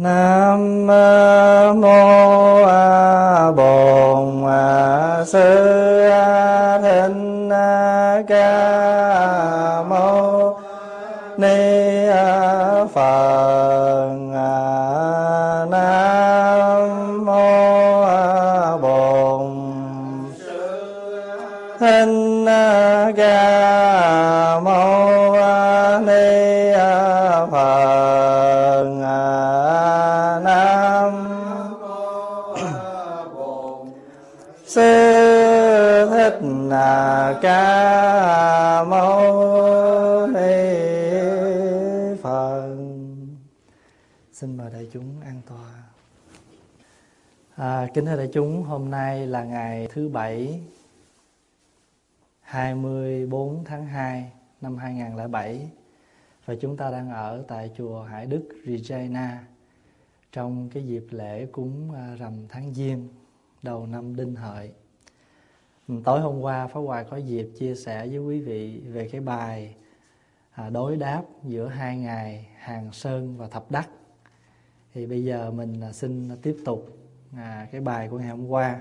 nam mô a bổn sư kính thưa đại chúng, hôm nay là ngày thứ bảy 24 tháng 2 năm 2007 và chúng ta đang ở tại chùa Hải Đức Regina trong cái dịp lễ cúng à, rằm tháng Giêng đầu năm Đinh Hợi. Tối hôm qua, Pháp Hoài có dịp chia sẻ với quý vị về cái bài à, đối đáp giữa hai ngày Hàng Sơn và Thập Đắc. Thì bây giờ mình à, xin tiếp tục À, cái bài của ngày hôm qua.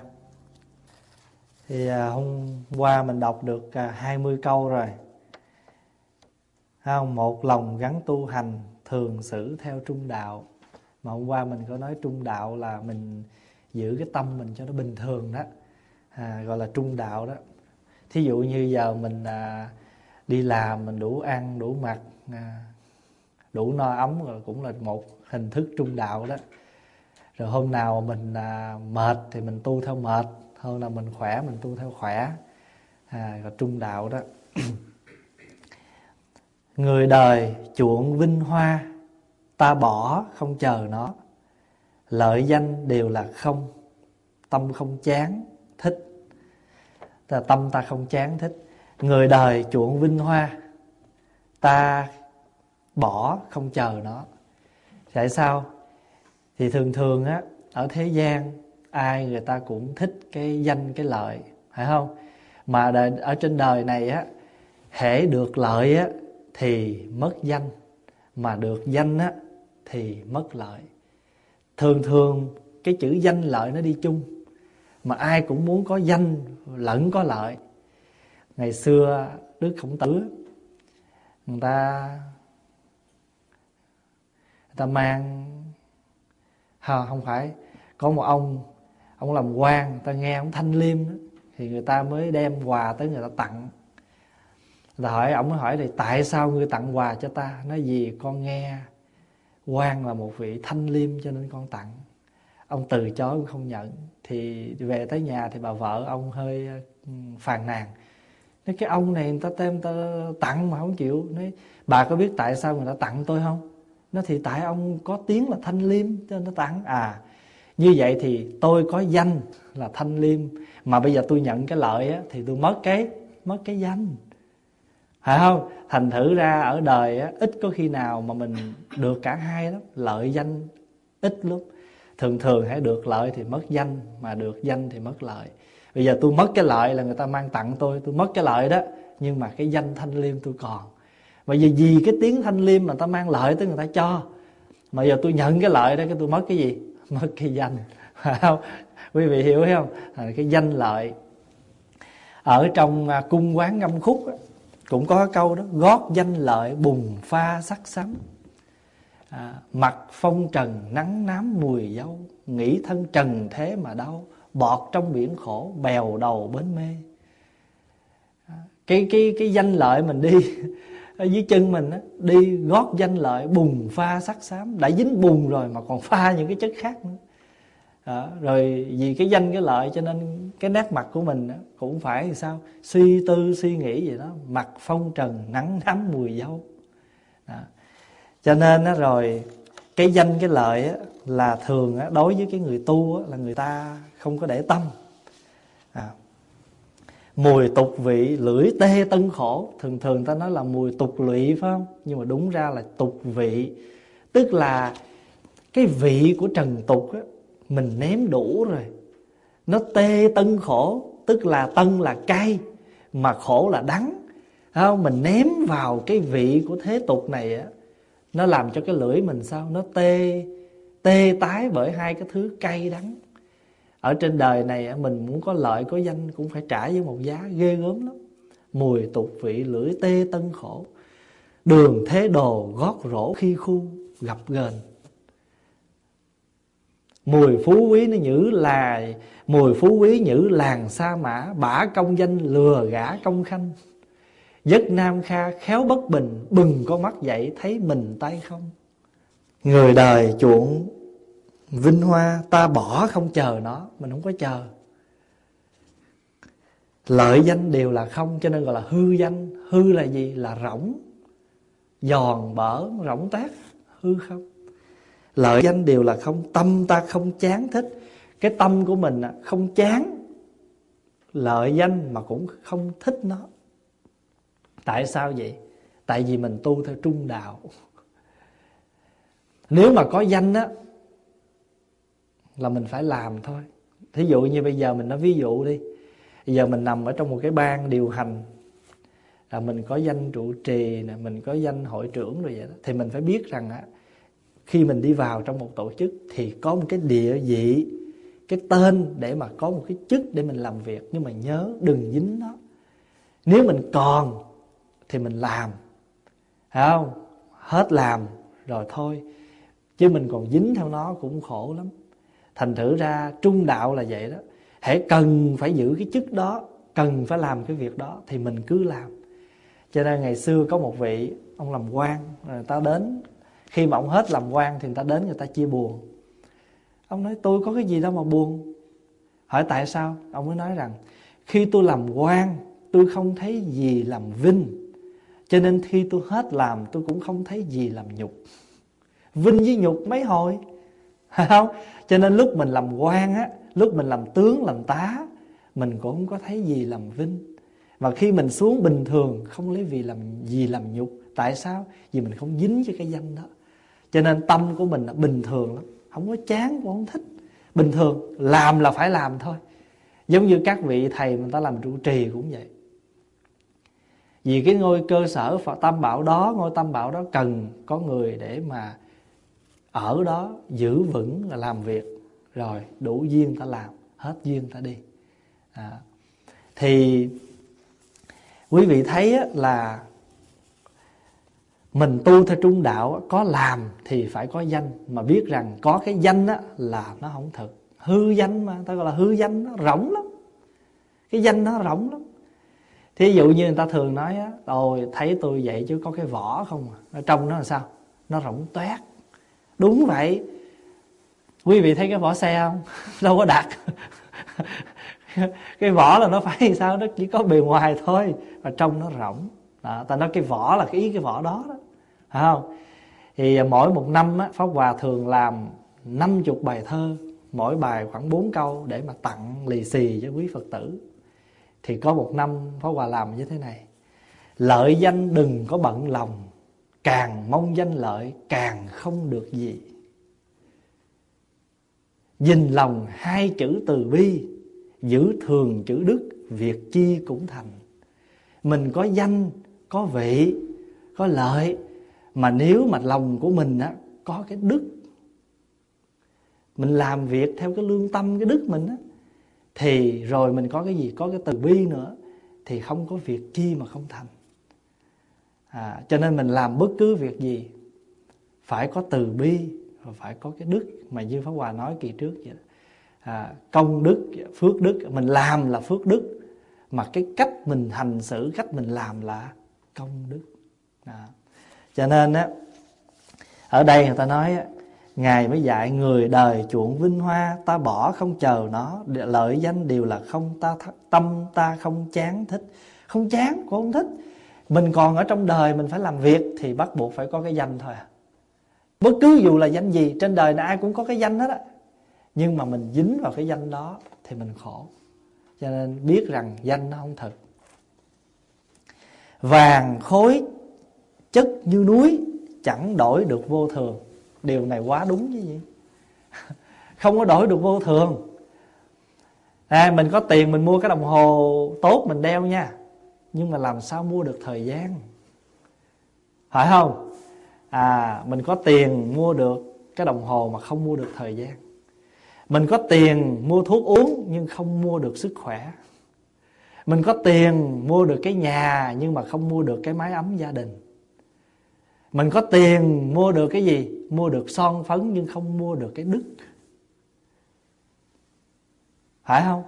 Thì à, hôm qua mình đọc được à, 20 câu rồi không? một lòng gắn tu hành thường xử theo trung đạo mà hôm qua mình có nói trung đạo là mình giữ cái tâm mình cho nó bình thường đó à, gọi là trung đạo đó thí dụ như giờ mình à, đi làm mình đủ ăn đủ mặc à, đủ no ấm rồi cũng là một hình thức trung đạo đó rồi hôm nào mình à, mệt thì mình tu theo mệt hơn là mình khỏe mình tu theo khỏe. À, rồi trung đạo đó. Người đời chuộng vinh hoa Ta bỏ không chờ nó. Lợi danh đều là không Tâm không chán thích. Ta Tâm ta không chán thích. Người đời chuộng vinh hoa Ta bỏ không chờ nó. Tại sao? Thì thường thường á Ở thế gian Ai người ta cũng thích cái danh cái lợi Phải không? Mà đời, ở trên đời này á Hễ được lợi á thì mất danh. Mà được danh á thì mất lợi. Thường thường cái chữ danh lợi nó đi chung. Mà ai cũng muốn có danh lẫn có lợi. Ngày xưa đức khổng tử người ta người ta mang à, không phải. Có một ông ông làm quan người ta nghe ông thanh liêm thì người ta mới đem quà tới người ta tặng. Là hỏi ông mới hỏi thì tại sao ngươi tặng quà cho ta? Nói gì con nghe quan là một vị thanh liêm cho nên con tặng. Ông từ chối không nhận. Thì về tới nhà thì bà vợ ông hơi ừ, phàn nàn. Nói cái ông này người ta tem ta tặng mà không chịu. Nói bà có biết tại sao người ta tặng tôi không? Nó thì tại ông có tiếng là thanh liêm cho nên nó tặng. À như vậy thì tôi có danh là thanh liêm. Mà bây giờ tôi nhận cái lợi á, thì tôi mất cái mất cái danh. Phải không? Thành thử ra ở đời á, ít có khi nào mà mình được cả hai lắm. Lợi danh ít lúc thường thường hãy được lợi thì mất danh mà được danh thì mất lợi. Bây giờ tôi mất cái lợi là người ta mang tặng tôi tôi mất cái lợi đó. Nhưng mà cái danh thanh liêm tôi còn mà giờ vì cái tiếng thanh liêm mà ta mang lợi tới người ta cho. Mà giờ tôi nhận cái lợi đó cái tôi mất cái gì? Mất cái danh. Không? Quý vị hiểu không? À, cái danh lợi ở trong à, cung quán ngâm khúc cũng có câu đó gót danh lợi bùng pha sắc sắm à, mặt phong trần nắng nám mùi dâu nghĩ thân trần thế mà đau bọt trong biển khổ bèo đầu bến mê. À, cái cái cái danh lợi mình đi ở dưới chân mình á, đi gót danh lợi bùng pha sắc xám. Đã dính bùn rồi mà còn pha những cái chất khác nữa. À, rồi vì cái danh cái lợi cho nên cái nét mặt của mình cũng phải thì sao? Suy tư suy nghĩ gì đó mặt phong trần nắng nắm mùi dâu. Đó. cho nên á, rồi cái danh cái lợi á, là thường á, đối với cái người tu á, là người ta không có để tâm. À mùi tục vị lưỡi tê tân khổ. Thường thường ta nói là mùi tục lụy phải không? Nhưng mà đúng ra là tục vị. Tức là cái vị của trần tục á, mình ném đủ rồi. Nó tê tân khổ tức là tân là cay mà khổ là đắng. Không? Mình ném vào cái vị của thế tục này á nó làm cho cái lưỡi mình sao? Nó tê tê tái bởi hai cái thứ cay đắng ở trên đời này mình muốn có lợi, có danh cũng phải trả với một giá ghê gớm lắm. Mùi tục vị lưỡi tê tân khổ. Đường thế đồ gót rổ khi khu gặp gần mùi phú quý nó nhữ là mùi phú quý nhữ làng sa mã, bả công danh lừa gã công khanh. Giấc nam kha khéo bất bình, bừng con mắt dậy thấy mình tay không. Người đời chuộng vinh hoa, ta bỏ không chờ nó, mình không có chờ. Lợi danh đều là không, cho nên gọi là hư danh. Hư là gì? Là rỗng. Giòn bở, rỗng tát hư không. Lợi danh đều là không, tâm ta không chán thích. Cái tâm của mình không chán. Lợi danh mà cũng không thích nó. Tại sao vậy? Tại vì mình tu theo trung đạo. Nếu mà có danh á là mình phải làm thôi. Thí dụ như bây giờ mình nói ví dụ đi. Bây giờ mình nằm ở trong một cái ban điều hành, là mình có danh trụ trì nè, mình có danh hội trưởng rồi vậy đó, thì mình phải biết rằng á, khi mình đi vào trong một tổ chức thì có một cái địa vị, cái tên để mà có một cái chức để mình làm việc. Nhưng mà nhớ, đừng dính nó. Nếu mình còn thì mình làm. Thấy không? Hết làm rồi thôi. Chứ mình còn dính theo nó cũng khổ lắm thành thử ra trung đạo là vậy đó. Hãy cần phải giữ cái chức đó, cần phải làm cái việc đó thì mình cứ làm. Cho nên ngày xưa có một vị, ông làm quan người ta đến. Khi mà ông hết làm quan thì người ta đến người ta chia buồn. Ông nói, tôi có cái gì đâu mà buồn. Hỏi, tại sao? Ông mới nói rằng, khi tôi làm quan, tôi không thấy gì làm vinh. Cho nên khi tôi hết làm, tôi cũng không thấy gì làm nhục. Vinh với nhục mấy hồi? Phải không? Cho nên lúc mình làm quan á, lúc mình làm tướng, làm tá, mình cũng không có thấy gì làm vinh. Và khi mình xuống bình thường, không lấy vì làm gì làm nhục. Tại sao? Vì mình không dính với cái danh đó. Cho nên tâm của mình là bình thường lắm. Không có chán, cũng không thích. Bình thường, làm là phải làm thôi. Giống như các vị thầy mình ta làm trụ trì cũng vậy. Vì cái ngôi cơ sở Phật Tam Bảo đó, Ngôi Tam Bảo đó cần có người để mà ở đó giữ vững là làm việc. Rồi đủ duyên ta làm Hết duyên ta đi. À, Thì Quý vị thấy là Mình tu theo trung đạo Có làm thì phải có danh. Mà biết rằng có cái danh á, là nó không thật Hư danh mà Ta gọi là hư danh nó rỗng lắm. Cái danh nó rỗng lắm. Thí dụ như người ta thường nói á ôi thấy tôi vậy chứ có cái vỏ không à? Ở trong nó là sao? Nó rỗng toét đúng vậy. Quý vị thấy cái vỏ xe không? Đâu có đặt. Cái vỏ là nó phải sao? Nó chỉ có bề ngoài thôi. Và trong nó rỗng. Đó, ta nói cái vỏ là cái ý cái vỏ đó đó. Phải không? Thì mỗi một năm á, Pháp Hòa thường làm 50 bài thơ. Mỗi bài khoảng 4 câu để mà tặng lì xì cho quý Phật tử. Thì có một năm Pháp Hòa làm như thế này. Lợi danh đừng có bận lòng. Càng mong danh lợi, càng không được gì. Nhìn lòng hai chữ từ bi, Giữ thường chữ đức, Việc chi cũng thành. Mình có danh, Có vị, Có lợi, Mà nếu mà lòng của mình á, Có cái đức, Mình làm việc theo cái lương tâm, Cái đức mình á, thì rồi mình có cái gì? Có cái từ bi nữa, thì không có việc chi mà không thành à, cho nên mình làm bất cứ việc gì phải có từ bi và phải có cái đức mà như pháp hòa nói kỳ trước vậy À, công đức phước đức mình làm là phước đức mà cái cách mình hành xử cách mình làm là công đức à. cho nên á ở đây người ta nói á, Ngài mới dạy người đời chuộng vinh hoa Ta bỏ không chờ nó Lợi danh đều là không ta Tâm ta không chán thích Không chán cũng không thích mình còn ở trong đời mình phải làm việc Thì bắt buộc phải có cái danh thôi à. Bất cứ dù là danh gì Trên đời này ai cũng có cái danh hết á. Nhưng mà mình dính vào cái danh đó Thì mình khổ. Cho nên biết rằng danh nó không thật. Vàng khối chất như núi Chẳng đổi được vô thường. Điều này quá đúng chứ gì? Không có đổi được vô thường. À, mình có tiền mình mua cái đồng hồ tốt mình đeo nha nhưng mà làm sao mua được thời gian? Phải không? À mình có tiền mua được cái đồng hồ mà không mua được thời gian. Mình có tiền mua thuốc uống nhưng không mua được sức khỏe. Mình có tiền mua được cái nhà nhưng mà không mua được cái mái ấm gia đình. Mình có tiền mua được cái gì? Mua được son phấn nhưng không mua được cái đức. Phải không?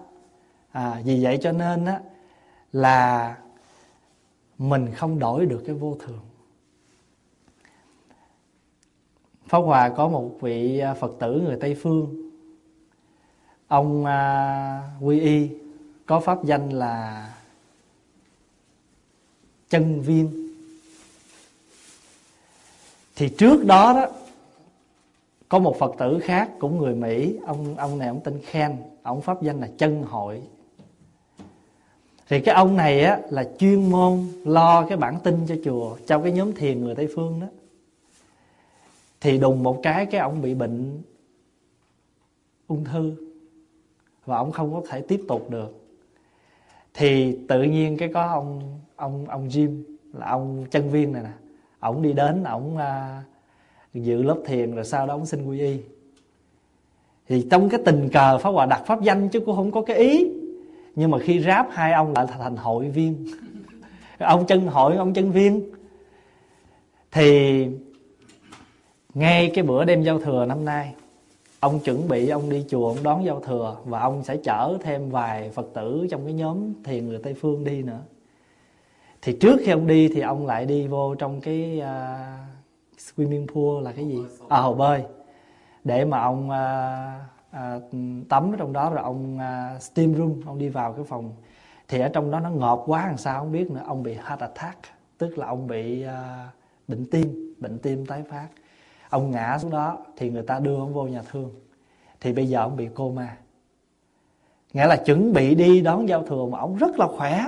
À, vì vậy cho nên á là mình không đổi được cái vô thường. Pháp Hòa có một vị à, Phật tử người Tây Phương. Ông à, Quy Y có pháp danh là Chân Viên. Thì trước đó đó Có một Phật tử khác cũng người Mỹ. Ông ông này ông tên Khen Ông pháp danh là Chân Hội thì cái ông này á là chuyên môn lo cái bản tin cho chùa trong cái nhóm thiền người tây phương đó. Thì đùng một cái cái ông bị bệnh ung thư và ông không có thể tiếp tục được. Thì tự nhiên cái có ông ông ông Jim là ông chân viên này nè ổng đi đến ổng uh, dự lớp thiền rồi sau đó ổng xin quy y. Thì trong cái tình cờ pháp hòa đặt pháp danh chứ cũng không có cái ý nhưng mà khi ráp hai ông lại thành hội viên. Ông chân hội ông chân viên. Thì ngay cái bữa đêm giao thừa năm nay ông chuẩn bị ông đi chùa ông đón giao thừa và ông sẽ chở thêm vài phật tử trong cái nhóm thiền người tây phương đi nữa. Thì trước khi ông đi thì ông lại đi vô trong cái uh, swimming pool là cái gì? À hồ bơi. Để mà ông uh, à, tắm ở trong đó rồi ông à, steam room ông đi vào cái phòng. Thì ở trong đó nó ngọt quá làm sao không biết nữa. Ông bị heart attack tức là ông bị à, bệnh tim bệnh tim tái phát. Ông ngã xuống đó thì người ta đưa ông vô nhà thương. Thì bây giờ ông bị coma. Nghĩa là chuẩn bị đi đón giao thừa mà ông rất là khỏe.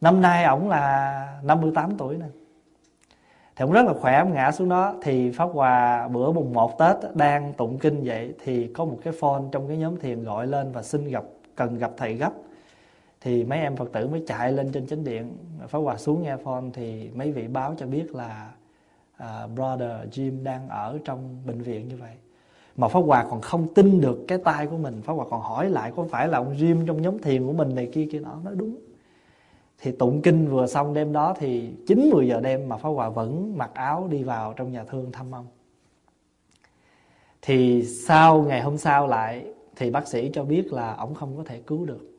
Năm nay ông là 58 tuổi nè thì cũng rất là khỏe ông ngã xuống đó. Thì pháp hòa bữa mùng 1 tết đang tụng kinh vậy thì có một cái phone trong cái nhóm thiền gọi lên và xin gặp cần gặp thầy gấp. Thì mấy em phật tử mới chạy lên trên chánh điện. Pháp hòa xuống nghe phone thì mấy vị báo cho biết là uh, brother Jim đang ở trong bệnh viện như vậy. Mà pháp hòa còn không tin được cái tai của mình. Pháp hòa còn hỏi lại có phải là ông Jim trong nhóm thiền của mình này kia kia đó nói đúng thì tụng kinh vừa xong đêm đó thì 9 10 giờ đêm mà Pháp Hòa vẫn mặc áo đi vào trong nhà thương thăm ông. Thì sau, ngày hôm sau lại thì bác sĩ cho biết là ông không có thể cứu được.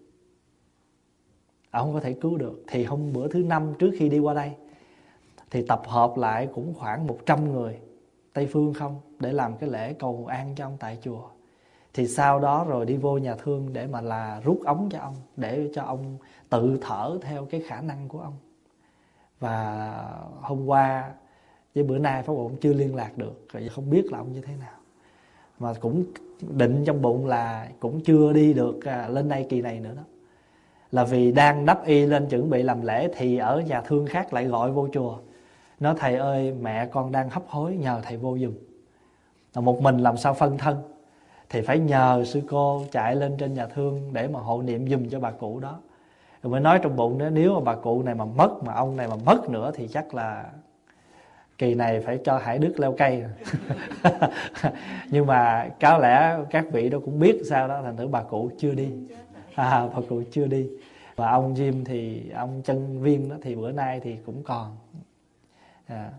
Ông không có thể cứu được thì hôm bữa thứ năm trước khi đi qua đây, thì tập hợp lại cũng khoảng 100 người Tây phương không để làm cái lễ cầu an cho ông tại chùa. Thì sau đó rồi đi vô nhà thương để mà là rút ống cho ông, để cho ông tự thở theo cái khả năng của ông. Và hôm qua với bữa nay pháp cũng chưa liên lạc được, rồi không biết là ông như thế nào. Mà cũng định trong bụng là cũng chưa đi được à, lên đây kỳ này nữa đó. Là vì đang đắp y lên chuẩn bị làm lễ thì ở nhà thương khác lại gọi vô chùa. Nói, thầy ơi, mẹ con đang hấp hối, nhờ thầy vô giùm. Một mình làm sao phân thân thì phải nhờ sư cô chạy lên trên nhà thương để mà hộ niệm dùm cho bà cụ đó. Rồi mới nói trong bụng đó nếu mà bà cụ này mà mất mà ông này mà mất nữa thì chắc là kỳ này phải cho hải đức leo cây. Nhưng mà có lẽ các vị đó cũng biết sao đó thành thử bà cụ chưa đi. À, bà cụ chưa đi. Và ông Jim thì ông chân viên đó thì bữa nay thì cũng còn. À,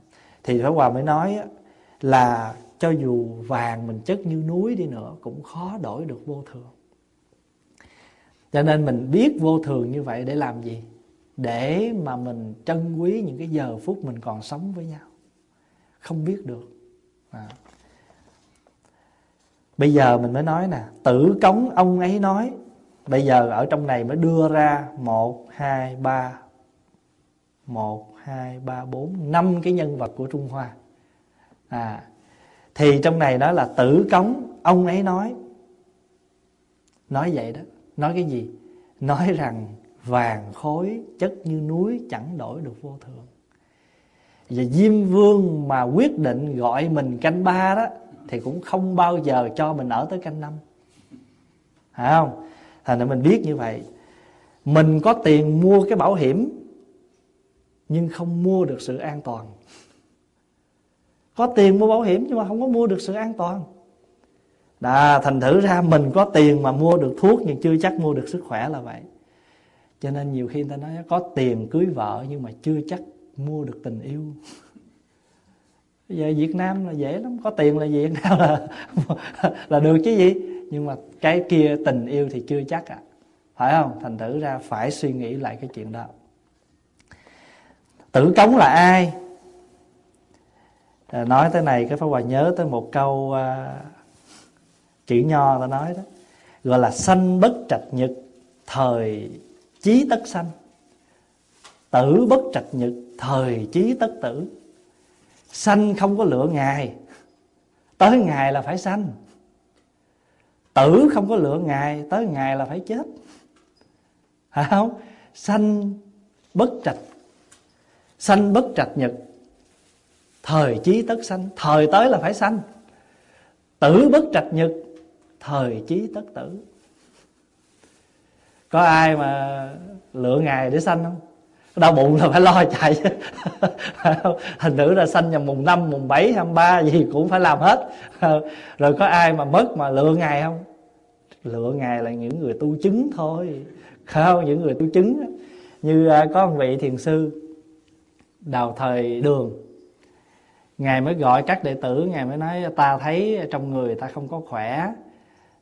thì Pháp Hòa mới nói là cho dù vàng mình chất như núi đi nữa, cũng khó đổi được vô thường. Cho nên mình biết vô thường như vậy để làm gì? Để mà mình trân quý những cái giờ phút mình còn sống với nhau. Không biết được. À. bây giờ mình mới nói nè, tử cống ông ấy nói, bây giờ ở trong này mới đưa ra một, hai, ba, một, hai, ba, bốn, năm cái nhân vật của trung hoa. À thì trong này đó là tử cống, ông ấy nói. Nói vậy đó. Nói cái gì? Nói rằng vàng khối chất như núi chẳng đổi được vô thường. Và diêm vương mà quyết định gọi mình canh ba đó, thì cũng không bao giờ cho mình ở tới canh năm. Phải không? Thành ra mình biết như vậy. Mình có tiền mua cái bảo hiểm, nhưng không mua được sự an toàn có tiền mua bảo hiểm nhưng mà không có mua được sự an toàn. Đà, thành thử ra mình có tiền mà mua được thuốc nhưng chưa chắc mua được sức khỏe là vậy. Cho nên nhiều khi người ta nói có tiền cưới vợ nhưng mà chưa chắc mua được tình yêu. Bây giờ Việt Nam là dễ lắm, có tiền là Việt Nam là là được chứ gì? Nhưng mà cái kia tình yêu thì chưa chắc à phải không? Thành thử ra phải suy nghĩ lại cái chuyện đó. Tử cống là ai? À, nói tới này cái pháp hòa nhớ tới một câu à, chữ nho ta nói đó gọi là sanh bất trạch nhật thời chí tất sanh. Tử bất trạch nhật thời chí tất tử. Sanh không có lựa ngày tới ngày là phải sanh. Tử không có lựa ngày tới ngày là phải chết. Phải không? Sanh bất trạch sanh bất trạch nhật thời chí tất sanh. Thời tới là phải sanh. Tử bất trạch nhật, thời chí tất tử. Có ai mà lựa ngày để sanh không? Đau bụng là phải lo chạy. Hình nữ là sanh vào mùng năm, mùng bảy, hai ba, gì cũng phải làm hết. Rồi có ai mà mất mà lựa ngày không? Lựa ngày là những người tu chứng thôi. Không, những người tu chứng. Như à, có một vị thiền sư, đào thời đường ngài mới gọi các đệ tử ngài mới nói ta thấy trong người ta không có khỏe.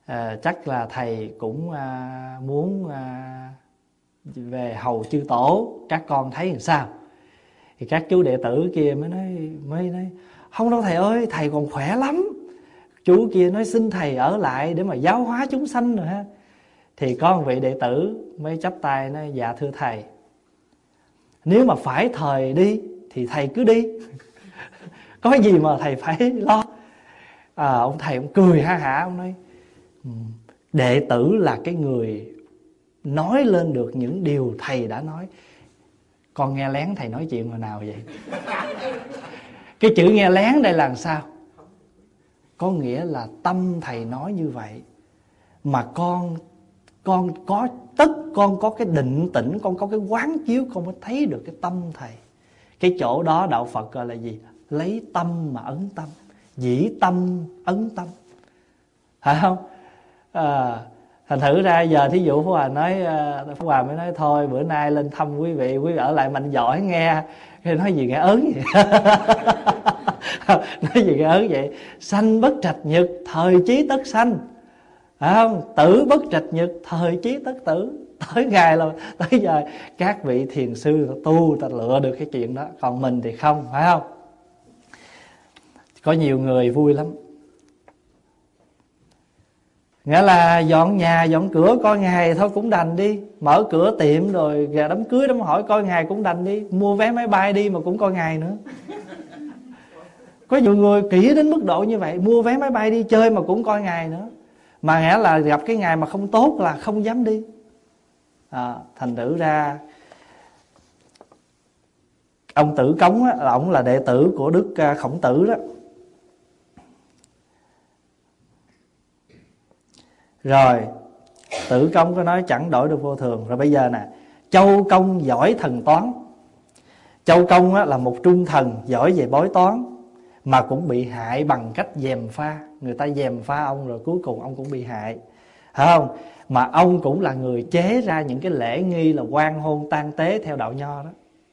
À, chắc là thầy cũng à, muốn à, về hầu chư tổ. Các con thấy làm sao? Thì các chú đệ tử kia mới nói mới nói không đâu thầy ơi thầy còn khỏe lắm. Chú kia nói xin thầy ở lại để mà giáo hóa chúng sanh rồi ha. Thì có một vị đệ tử mới chắp tay nói dạ thưa thầy nếu mà phải thời đi thì thầy cứ đi. có gì mà thầy phải lo? À, ông thầy ông cười ha hả ông nói ừ, đệ tử là cái người nói lên được những điều thầy đã nói. Con nghe lén thầy nói chuyện hồi nào vậy? Cái chữ nghe lén đây là sao? Có nghĩa là tâm thầy nói như vậy mà con con có tất con có cái định tĩnh con có cái quán chiếu con mới thấy được cái tâm thầy. Cái chỗ đó đạo phật gọi là gì? Lấy tâm mà ấn tâm. Dĩ tâm ấn tâm. Phải không? À, thành thử ra giờ thí dụ phú hòa nói à, phú hòa mới nói thôi bữa nay lên thăm quý vị quý vị ở lại mạnh giỏi nghe. Cái nói gì nghe ớn vậy? Nói gì nghe ớn vậy? Sanh bất trạch nhật thời chí tất sanh. Phải không? Tử bất trạch nhật thời chí tất tử. Tới ngày là tới giờ các vị thiền sư tu ta lựa được cái chuyện đó. Còn mình thì không phải không? Có nhiều người vui lắm. Nghĩa là dọn nhà dọn cửa coi ngày thôi cũng đành đi. Mở cửa tiệm rồi gà đám cưới đám hỏi coi ngày cũng đành đi. Mua vé máy bay đi mà cũng coi ngày nữa. Có nhiều người kỹ đến mức độ như vậy mua vé máy bay đi chơi mà cũng coi ngày nữa. Mà nghĩa là gặp cái ngày mà không tốt là không dám đi. À, thành thử ra ông tử cống á, là ông là đệ tử của đức à, khổng tử đó. Rồi tử công có nói chẳng đổi được vô thường. Rồi bây giờ nè châu công giỏi thần toán. Châu công á, là một trung thần giỏi về bói toán mà cũng bị hại bằng cách dèm pha. Người ta dèm pha ông rồi cuối cùng ông cũng bị hại. Phải không? Mà ông cũng là người chế ra những cái lễ nghi là quan hôn tang tế theo đạo nho đó.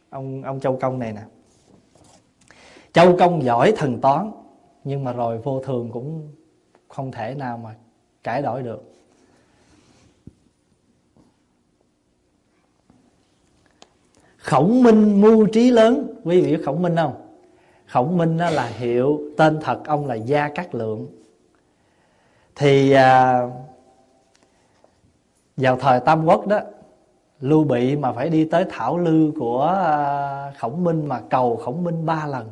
Ông ông châu công này nè. Châu công giỏi thần toán nhưng mà rồi vô thường cũng không thể nào mà cải đổi được. Khổng minh mưu trí lớn quý vị biết khổng minh không? Khổng minh đó là hiệu tên thật ông là gia cát lượng. Thì à, vào thời tam quốc đó lưu bị mà phải đi tới thảo lư của à, khổng minh mà cầu khổng minh ba lần.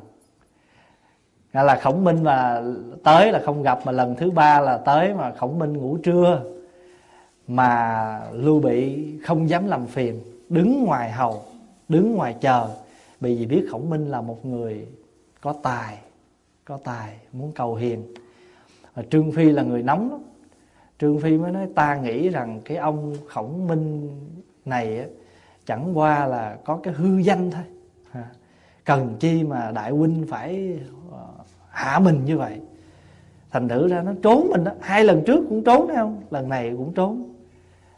Nghĩa là khổng minh mà tới là không gặp, mà lần thứ ba là tới mà khổng minh ngủ trưa, mà lưu bị không dám làm phiền, đứng ngoài hầu, đứng ngoài chờ. Bởi vì biết khổng minh là một người có tài có tài, muốn cầu hiền. Và trương phi là người nóng lắm. Trương phi mới nói, ta nghĩ rằng cái ông khổng minh này chẳng qua là có cái hư danh thôi. Cần chi mà đại huynh phải hạ mình như vậy. Thành thử ra nó trốn mình đó. Hai lần trước cũng trốn thấy không? Lần này cũng trốn.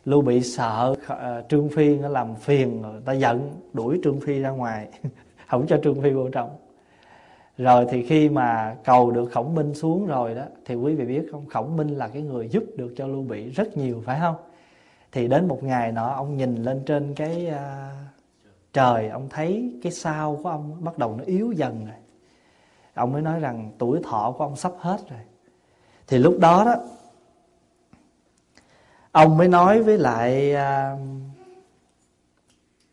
Lưu bị sợ uh, trương phi nó làm phiền người ta giận đuổi trương phi ra ngoài. Không cho trương phi vô trong. Rồi thì khi mà cầu được khổng minh xuống rồi đó thì quý vị biết không? Khổng minh là cái người giúp được cho lưu bị rất nhiều phải không? Thì đến một ngày nọ ông nhìn lên trên cái uh, trời ông thấy cái sao của ông bắt đầu nó yếu dần rồi ông mới nói rằng tuổi thọ của ông sắp hết rồi. Thì lúc đó đó ông mới nói với lại à,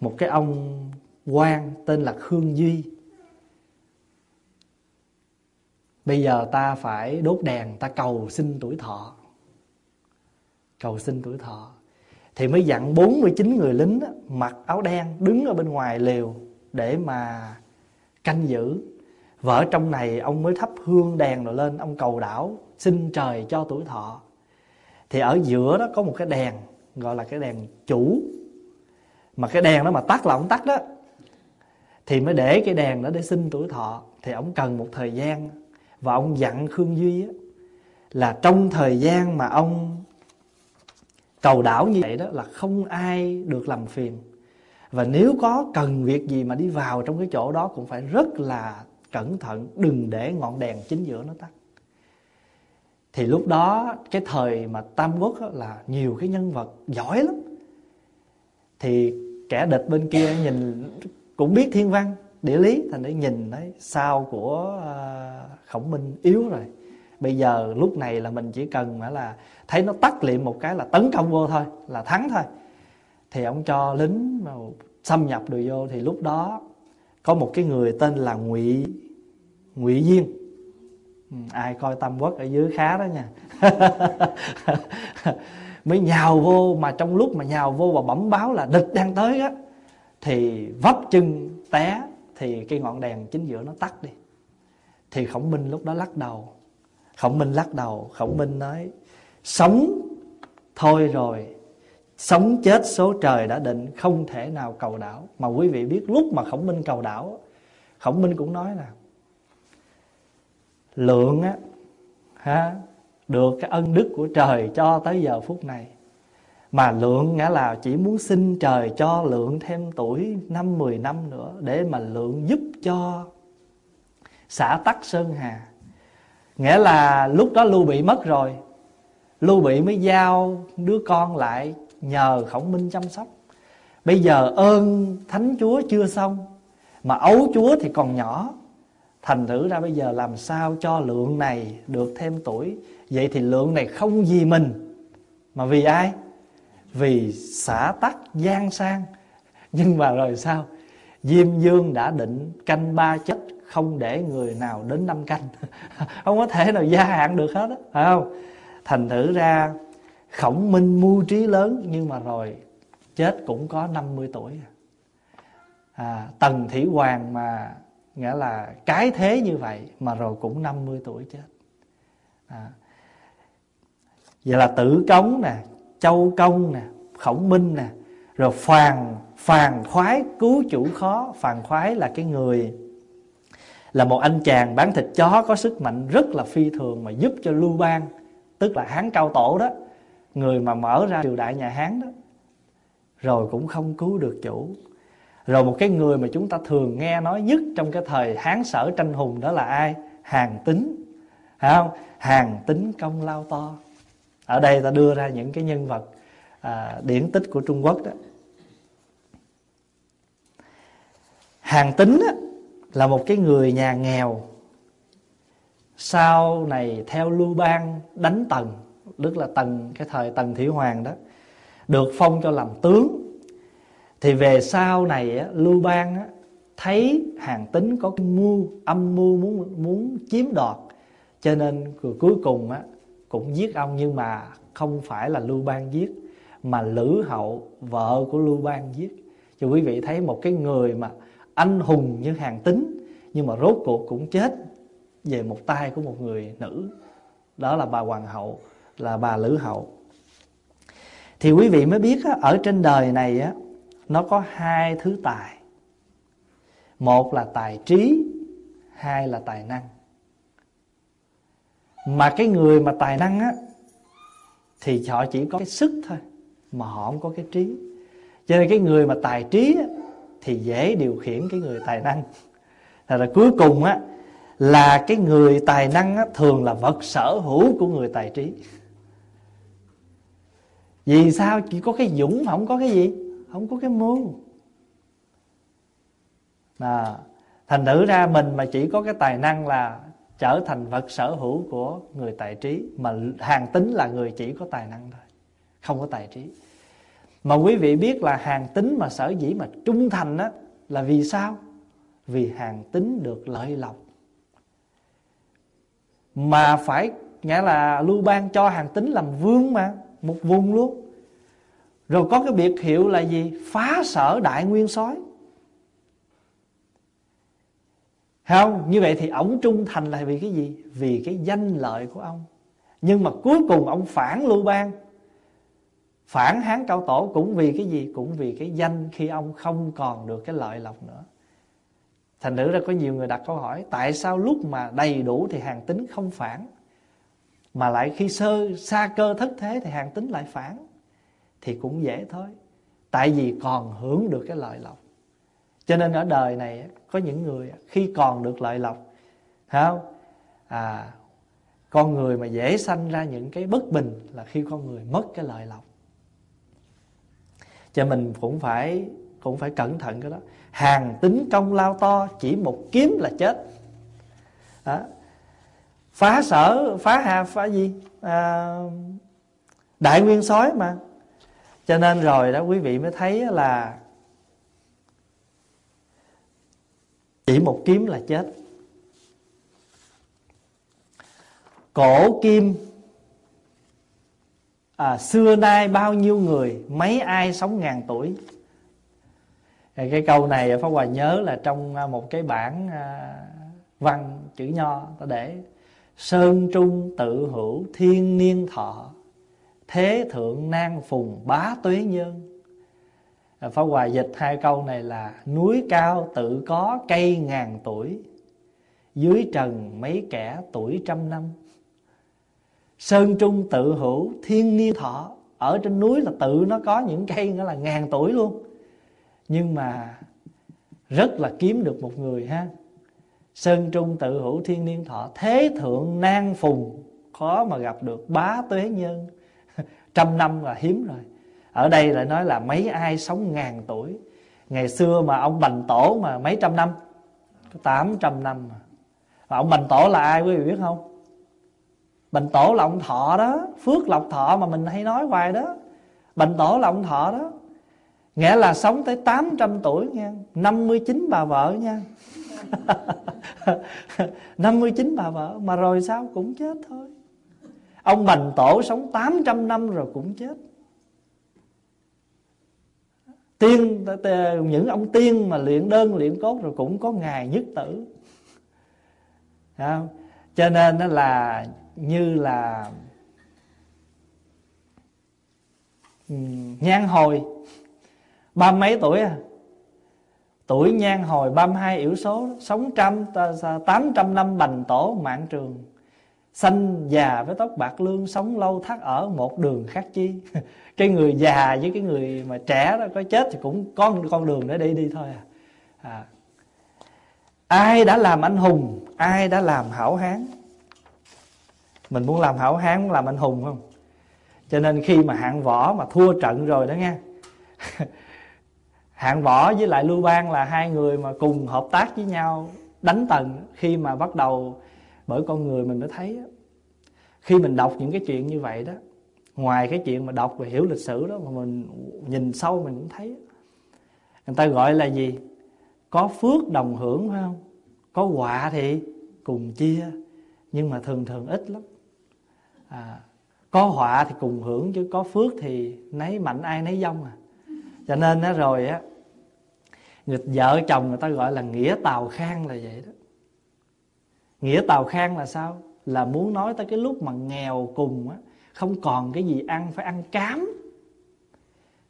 một cái ông quan tên là khương duy. Bây giờ ta phải đốt đèn ta cầu xin tuổi thọ. Cầu xin tuổi thọ. Thì mới dặn 49 người lính đó, mặc áo đen đứng ở bên ngoài lều để mà canh giữ vợ trong này ông mới thắp hương đèn rồi lên ông cầu đảo xin trời cho tuổi thọ. Thì ở giữa đó có một cái đèn gọi là cái đèn chủ. Mà cái đèn đó mà tắt là ông tắt đó. Thì mới để cái đèn đó để xin tuổi thọ. Thì ông cần một thời gian. Và ông dặn khương duy á, là trong thời gian mà ông cầu đảo như vậy đó là không ai được làm phiền. Và nếu có cần việc gì mà đi vào trong cái chỗ đó cũng phải rất là cẩn thận, đừng để ngọn đèn chính giữa nó tắt. Thì lúc đó, cái thời mà tam quốc là nhiều cái nhân vật giỏi lắm. Thì kẻ địch bên kia nhìn cũng biết thiên văn, địa lý, thành để nhìn thấy sao của à, khổng minh yếu rồi. Bây giờ lúc này là mình chỉ cần mà là thấy nó tắt liệm một cái là tấn công vô thôi, là thắng thôi. Thì ông cho lính mà xâm nhập được vô, thì lúc đó có một cái người tên là ngụy ngụy diên. Ừ, ai coi tam quốc ở dưới khá đó nha. Mới nhào vô mà trong lúc mà nhào vô và bẩm báo là địch đang tới á, thì vấp chân té, thì cái ngọn đèn chính giữa nó tắt đi. Thì khổng minh lúc đó lắc đầu. Khổng minh lắc đầu. Khổng minh nói, sống, thôi rồi. Sống chết số trời đã định, không thể nào cầu đảo. Mà quý vị biết lúc mà khổng minh cầu đảo khổng minh cũng nói là lượng á, ha, được cái ân đức của trời cho tới giờ phút này. Mà lượng nghĩa là chỉ muốn xin trời cho lượng thêm tuổi năm mười năm nữa để mà lượng giúp cho xã tắc sơn hà. Nghĩa là lúc đó lưu bị mất rồi. Lưu bị mới giao đứa con lại nhờ khổng minh chăm sóc. Bây giờ ơn thánh chúa chưa xong, mà ấu chúa thì còn nhỏ thành thử ra bây giờ làm sao cho lượng này được thêm tuổi? Vậy thì lượng này không vì mình mà vì ai? Vì xã tắc gian sang. Nhưng mà rồi sao? Diêm dương đã định canh ba chết không để người nào đến năm canh. Không có thể nào gia hạn được hết đó, phải không? Thành thử ra khổng minh mưu trí lớn nhưng mà rồi chết cũng có 50 tuổi. À, tần thủy hoàng mà nghĩa là cái thế như vậy mà rồi cũng 50 tuổi chết. À, vậy là tử cống nè châu công nè khổng minh nè rồi phàn phàn khoái cứu chủ khó. Phàn khoái là cái người là một anh chàng bán thịt chó có sức mạnh rất là phi thường mà giúp cho lưu bang tức là hán cao tổ đó người mà mở ra triều đại nhà hán đó rồi cũng không cứu được chủ rồi một cái người mà chúng ta thường nghe nói nhất trong cái thời hán sở tranh hùng đó là ai? Hàng tính phải không? Hàng tính công lao to. Ở đây ta đưa ra những cái nhân vật à, điển tích của trung quốc đó. Hàng tính á, là một cái người nhà nghèo sau này theo lưu bang đánh tần tức là tần cái thời tần thủy hoàng đó được phong cho làm tướng thì về sau này á, lưu bang á, thấy hàng tính có cái mưu âm mưu muốn muốn chiếm đoạt. Cho nên cuối cùng á, cũng giết ông nhưng mà không phải là lưu bang giết mà lữ hậu vợ của lưu bang giết. Cho quý vị thấy một cái người mà anh hùng như hàng tính nhưng mà rốt cuộc cũng chết về một tay của một người nữ. Đó là bà hoàng hậu là bà lữ hậu. Thì quý vị mới biết ở trên đời này á nó có hai thứ tài. Một là tài trí hai là tài năng. Mà cái người mà tài năng á thì họ chỉ có cái sức thôi mà họ không có cái trí. Cho nên cái người mà tài trí á, thì dễ điều khiển cái người tài năng. Thật là cuối cùng á là cái người tài năng á, thường là vật sở hữu của người tài trí. Vì sao? Chỉ có cái dũng mà không có cái gì? Không có cái mưu. À, thành thử ra mình mà chỉ có cái tài năng là trở thành vật sở hữu của người tài trí mà hàng tính là người chỉ có tài năng thôi không có tài trí. Mà quý vị biết là hàng tính mà sở dĩ mà trung thành á là vì sao? Vì hàng tính được lợi lộc. Mà phải nghĩa là lưu ban cho hàng tính làm vương mà một vùng luôn rồi có cái biệt hiệu là gì? Phá sở đại nguyên soái không? Như vậy thì ổng trung thành là vì cái gì? Vì cái danh lợi của ông. Nhưng mà cuối cùng ông phản lưu bang. Phản hán cao tổ cũng vì cái gì? Cũng vì cái danh khi ông không còn được cái lợi lộc nữa. Thành nữ ra có nhiều người đặt câu hỏi, tại sao lúc mà đầy đủ thì hàng tính không phản? Mà lại khi sơ, xa cơ thất thế thì hàng tính lại phản? Thì cũng dễ thôi. Tại vì còn hưởng được cái lợi lộc. Cho nên ở đời này có những người khi còn được lợi lộc không? À con người mà dễ sanh ra những cái bất bình là khi con người mất cái lợi lộc. Cho mình cũng phải cũng phải cẩn thận cái đó. Hàng tính công lao to chỉ một kiếm là chết. Đó. phá sở phá hà phá gì? À, đại nguyên sói mà cho nên rồi đó quý vị mới thấy là chỉ một kiếm là chết. Cổ kim à, xưa nay bao nhiêu người mấy ai sống ngàn tuổi? Cái câu này Pháp Hòa nhớ là trong à, một cái bản à, văn chữ nho ta để Sơn trung tự hữu thiên niên thọ Thế thượng nan phùng bá tuế nhân. À, Pháp Hòa dịch hai câu này là, Núi cao tự có cây ngàn tuổi, Dưới trần mấy kẻ tuổi trăm năm. Sơn trung tự hữu, thiên niên thọ, Ở trên núi là tự nó có những cây nữa là ngàn tuổi luôn. Nhưng mà rất là kiếm được một người ha. Sơn trung tự hữu, thiên niên thọ, Thế thượng nan phùng, Khó mà gặp được bá tuế nhân. Trăm năm là hiếm rồi. Ở đây lại nói là mấy ai sống ngàn tuổi. Ngày xưa mà ông Bành Tổ mà mấy trăm năm? Tám trăm năm mà. mà ông Bành Tổ là ai quý vị biết không? Bành Tổ là ông Thọ đó. Phước Lộc Thọ mà mình hay nói hoài đó. Bành Tổ là ông Thọ đó. Nghĩa là sống tới 800 tuổi nha. 59 bà vợ nha. 59 bà vợ. Mà rồi sao? Cũng chết thôi. Ông Bành Tổ sống 800 năm rồi cũng chết. Tiên Những ông tiên mà luyện đơn, luyện cốt rồi cũng có ngày nhất tử. Không? Cho nên nó là như là ừ, Nhan hồi. Ba mấy tuổi à? Tuổi nhan hồi 32 yểu số, Sống trăm, tám trăm năm bành tổ mạng trường. Xanh già với tóc bạc lương Sống lâu thắt ở một đường khác chi. Cái người già với cái người mà trẻ đó Có chết thì cũng có con đường để đi đi thôi à, à. Ai đã làm anh hùng Ai đã làm hảo hán? Mình muốn làm hảo hán Muốn làm anh hùng không? Cho nên khi mà hạng võ mà thua trận rồi đó nha Hạng võ với lại Lưu Bang là hai người mà cùng hợp tác với nhau đánh tần. Khi mà bắt đầu bởi con người mình mới thấy khi mình đọc những cái chuyện như vậy đó ngoài cái chuyện mà đọc và hiểu lịch sử đó mà mình nhìn sâu mình cũng thấy người ta gọi là gì? Có phước đồng hưởng phải không? Có họa thì cùng chia nhưng mà thường thường ít lắm. À, có họa thì cùng hưởng chứ có phước thì nấy mạnh ai nấy dông à. Cho nên đó rồi á người vợ chồng người ta gọi là nghĩa tàu khang là vậy đó nghĩa tào khang là sao? Là muốn nói tới cái lúc mà nghèo cùng á, không còn cái gì ăn phải ăn cám.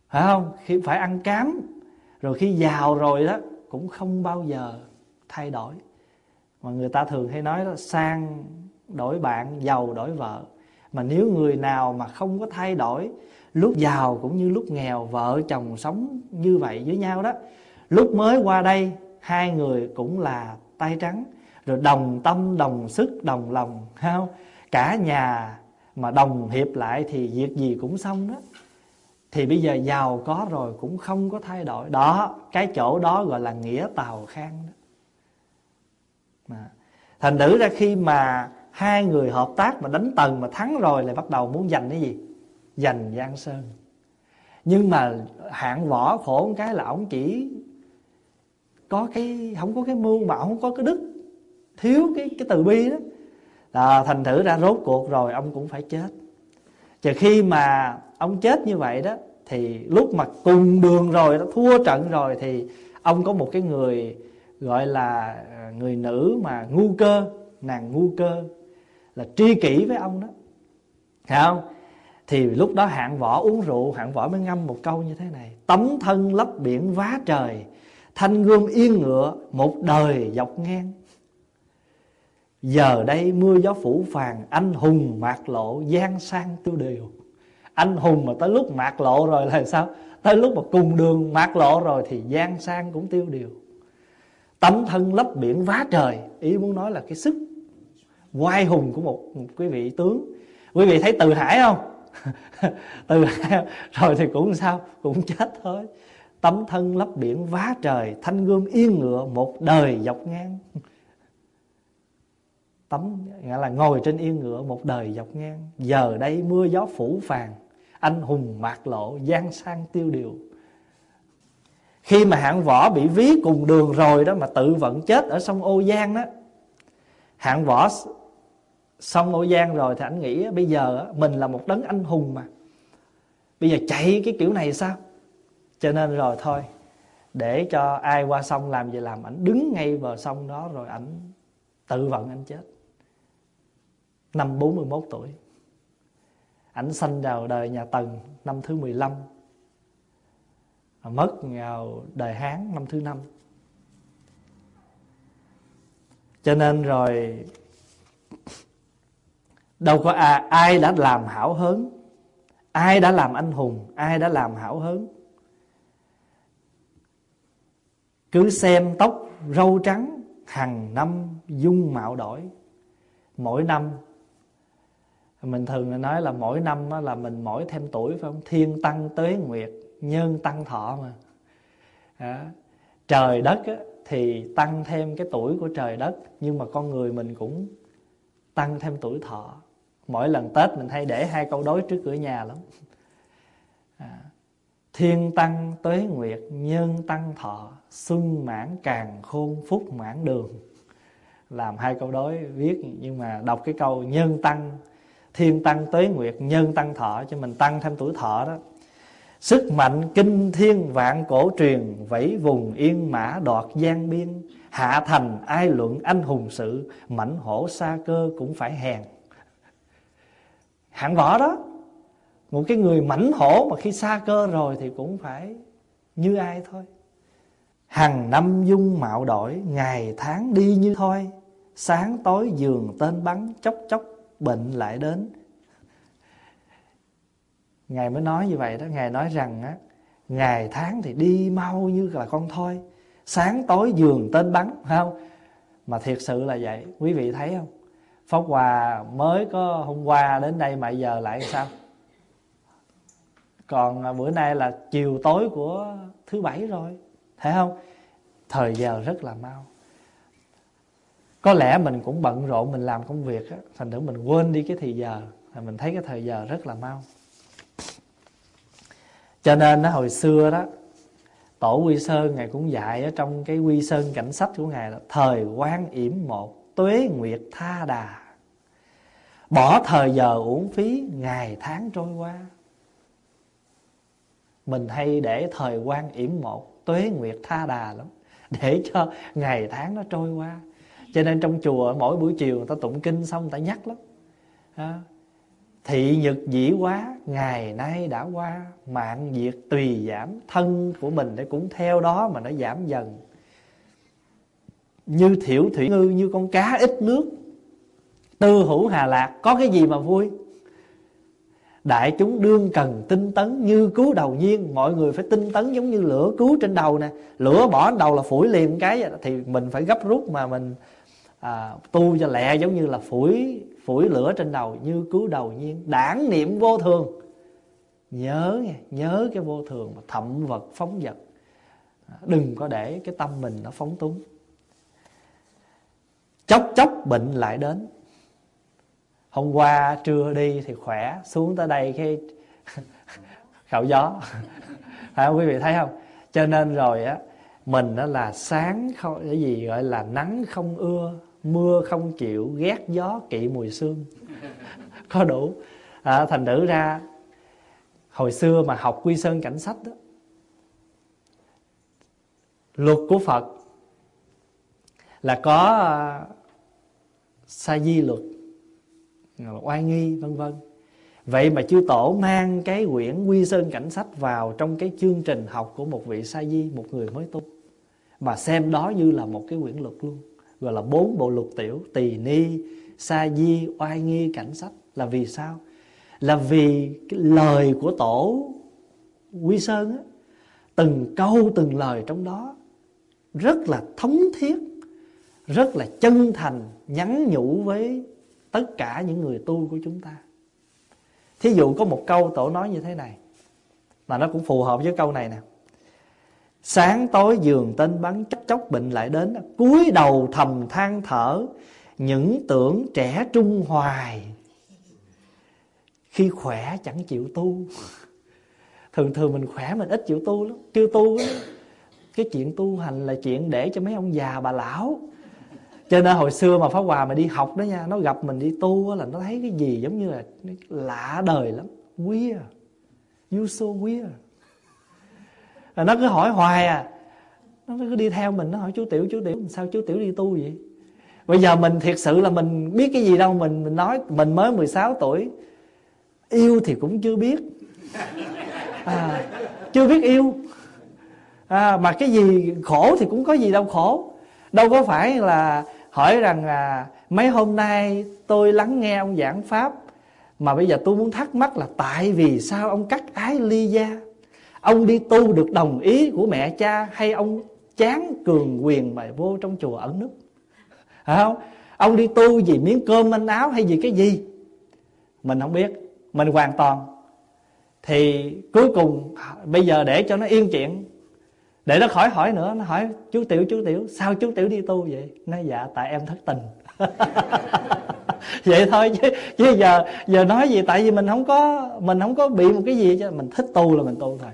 Phải không? Khi phải ăn cám, rồi khi giàu rồi đó, cũng không bao giờ thay đổi. Mà người ta thường hay nói đó, sang đổi bạn, giàu đổi vợ. Mà nếu người nào mà không có thay đổi, lúc giàu cũng như lúc nghèo, vợ chồng sống như vậy với nhau đó, lúc mới qua đây, hai người cũng là tay trắng rồi đồng tâm, đồng sức, đồng lòng không cả nhà mà đồng hiệp lại thì việc gì cũng xong đó. Thì bây giờ giàu có rồi cũng không có thay đổi. Đó, cái chỗ đó gọi là nghĩa tàu khang đó. Mà. thành thử ra khi mà hai người hợp tác mà đánh tần mà thắng rồi lại bắt đầu muốn giành cái gì? Giành giang sơn. Nhưng mà hạng võ khổ một cái là ông chỉ có cái, không có cái mưu mà ông không có cái đức thiếu cái cái từ bi đó. À, thành thử ra rốt cuộc rồi ông cũng phải chết. Chờ khi mà ông chết như vậy đó thì lúc mà cùng đường rồi đó thua trận rồi thì ông có một cái người gọi là à, người nữ mà ngu cơ nàng ngu cơ là tri kỷ với ông đó. Thấy không? Thì lúc đó hạng võ uống rượu hạng võ mới ngâm một câu như thế này. Tấm thân lấp biển vá trời thanh gươm yên ngựa một đời dọc ngang. Giờ đây mưa gió phủ phàng Anh hùng mạc lộ gian sang tiêu điều. Anh hùng mà tới lúc mạc lộ rồi là sao? Tới lúc mà cùng đường mạc lộ rồi Thì gian sang cũng tiêu điều. Tấm thân lấp biển vá trời Ý muốn nói là cái sức Quai hùng của một, một quý vị tướng. Quý vị thấy từ hải không? Từ hải rồi thì cũng sao? Cũng chết thôi. Tấm thân lấp biển vá trời Thanh gươm yên ngựa một đời dọc ngang tấm nghĩa là ngồi trên yên ngựa một đời dọc ngang. Giờ đây mưa gió phủ phàng, anh hùng mạc lộ gian sang tiêu điều. Khi mà hạng võ bị ví cùng đường rồi đó mà tự vẫn chết ở sông ô giang đó. Hạng võ sông ô giang rồi thì anh nghĩ bây giờ mình là một đấng anh hùng mà. Bây giờ chạy cái kiểu này sao? Cho nên rồi thôi, để cho ai qua sông làm gì làm, ảnh đứng ngay bờ sông đó rồi ảnh tự vận anh chết năm 41 tuổi. Ảnh sanh vào đời nhà Tần năm thứ 15 mất vào đời Hán năm thứ năm. Cho nên rồi đâu có à, ai đã làm hảo hớn. Ai đã làm anh hùng ai đã làm hảo hớn. Cứ xem tóc râu trắng hàng năm dung mạo đổi. Mỗi năm mình thường nói là mỗi năm là mình mỗi thêm tuổi phải không? Thiên tăng tế nguyệt nhân tăng thọ mà. À, trời đất thì tăng thêm cái tuổi của trời đất nhưng mà con người mình cũng tăng thêm tuổi thọ. Mỗi lần tết mình hay để hai câu đối trước cửa nhà lắm. À, thiên tăng tuế nguyệt nhân tăng thọ xuân mãn càng khôn phúc mãn đường. Làm hai câu đối viết nhưng mà đọc cái câu nhân tăng thiên tăng tuế nguyệt, nhân tăng thọ, cho mình tăng thêm tuổi thọ đó. Sức mạnh kinh thiên vạn cổ truyền, vẫy vùng yên mã đoạt giang biên. Hạ thành ai luận anh hùng sự, mảnh hổ xa cơ cũng phải hèn. Hạng võ đó, một cái người mảnh hổ mà khi xa cơ rồi thì cũng phải như ai thôi. Hàng năm dung mạo đổi, ngày tháng đi như thôi sáng tối giường tên bắn, chốc chốc bệnh lại đến. Ngài mới nói như vậy đó, ngài nói rằng á, ngày tháng thì đi mau như là con thôi sáng tối giường tên bắn, phải không? Mà thiệt sự là vậy, quý vị thấy không? Pháp Hòa mới có hôm qua đến đây mà giờ lại sao? Còn à, bữa nay là chiều tối của thứ bảy rồi, Thấy không? Thời giờ rất là mau có lẽ mình cũng bận rộn, mình làm công việc á, thành thử mình quên đi cái thời giờ thì mình thấy cái thời giờ rất là mau. Cho nên nó hồi xưa đó, tổ quy sơn ngài cũng dạy ở trong cái quy sơn cảnh sách của ngài là thời quan yểm một, tuế nguyệt tha đà. Bỏ thời giờ uổng phí, ngày tháng trôi qua. Mình hay để thời quan yểm một, tuế nguyệt tha đà lắm, để cho ngày tháng nó trôi qua cho nên trong chùa mỗi buổi chiều người ta tụng kinh xong người ta nhắc lắm. À, thị nhật dĩ quá ngày nay đã qua mạng diệt tùy giảm thân của mình để cũng theo đó mà nó giảm dần. Như thiểu thủy ngư như con cá ít nước tư hữu hà lạc có cái gì mà vui? Đại chúng đương cần tinh tấn như cứu đầu nhiên mọi người phải tinh tấn giống như lửa cứu trên đầu nè. Lửa bỏ trên đầu là phủi liền cái thì mình phải gấp rút mà mình à, tu cho lẹ giống như là phủi phủi lửa trên đầu như cứu đầu nhiên. Đảng niệm vô thường. Nhớ nghe nhớ cái vô thường mà thậm vật phóng vật. À, đừng có để cái tâm mình nó phóng túng. Chốc chốc bệnh lại đến. Hôm qua trưa đi thì khỏe xuống tới đây cái khảo gió. Phải không quý vị thấy không? Cho nên rồi á mình đó là sáng không cái gì gọi là nắng không ưa mưa không chịu ghét gió kỵ mùi xương có đủ. À, thành thử ra hồi xưa mà học quy sơn cảnh sách đó luật của phật là có uh, sa di luật oai nghi vân vân. Vậy mà chư tổ mang cái quyển quy sơn cảnh sách vào trong cái chương trình học của một vị sa di một người mới tu mà xem đó như là một cái quyển luật luôn gọi là bốn bộ luật tiểu tỳ ni sa di oai nghi cảnh sách là vì sao? Là vì cái lời của tổ quy sơn á, từng câu từng lời trong đó rất là thống thiết rất là chân thành nhắn nhủ với tất cả những người tu của chúng ta. Thí dụ có một câu tổ nói như thế này mà nó cũng phù hợp với câu này nè sáng tối giường tên bắn, chốc chốc bệnh lại đến. Cúi đầu thầm than thở, những tưởng trẻ trung hoài. Khi khỏe chẳng chịu tu. Thường thường mình khỏe mình ít chịu tu lắm, chưa tu lắm cái chuyện tu hành là chuyện để cho mấy ông già bà lão. Cho nên hồi xưa mà pháp hòa mà đi học đó nha, nó gặp mình đi tu là nó thấy cái gì giống như là lạ đời lắm. Weird you so weird là nó cứ hỏi hoài à. Nó cứ đi theo mình nó hỏi chú tiểu chú tiểu sao chú tiểu đi tu vậy? Bây giờ mình thiệt sự là mình biết cái gì đâu mình mình nói mình mới 16 tuổi. Yêu thì cũng chưa biết. À, chưa biết yêu. À, mà cái gì khổ thì cũng có gì đâu khổ. Đâu có phải là hỏi rằng à, mấy hôm nay tôi lắng nghe ông giảng pháp mà bây giờ tôi muốn thắc mắc là tại vì sao ông cắt ái ly gia? Ông đi tu được đồng ý của mẹ cha hay ông chán cường quyền mà vô trong chùa ẩn núp phải không? Ông đi tu vì miếng cơm manh áo hay vì cái gì? Mình không biết. Mình hoàn toàn. Thì cuối cùng, bây giờ để cho nó yên chuyện. Để nó khỏi hỏi nữa, nó hỏi, chú tiểu chú tiểu, sao chú tiểu đi tu vậy? Nó dạ tại em thất tình. Vậy thôi chứ chứ giờ giờ nói gì, tại vì mình không có, mình không có bị một cái gì chứ. Mình thích tu là mình tu thôi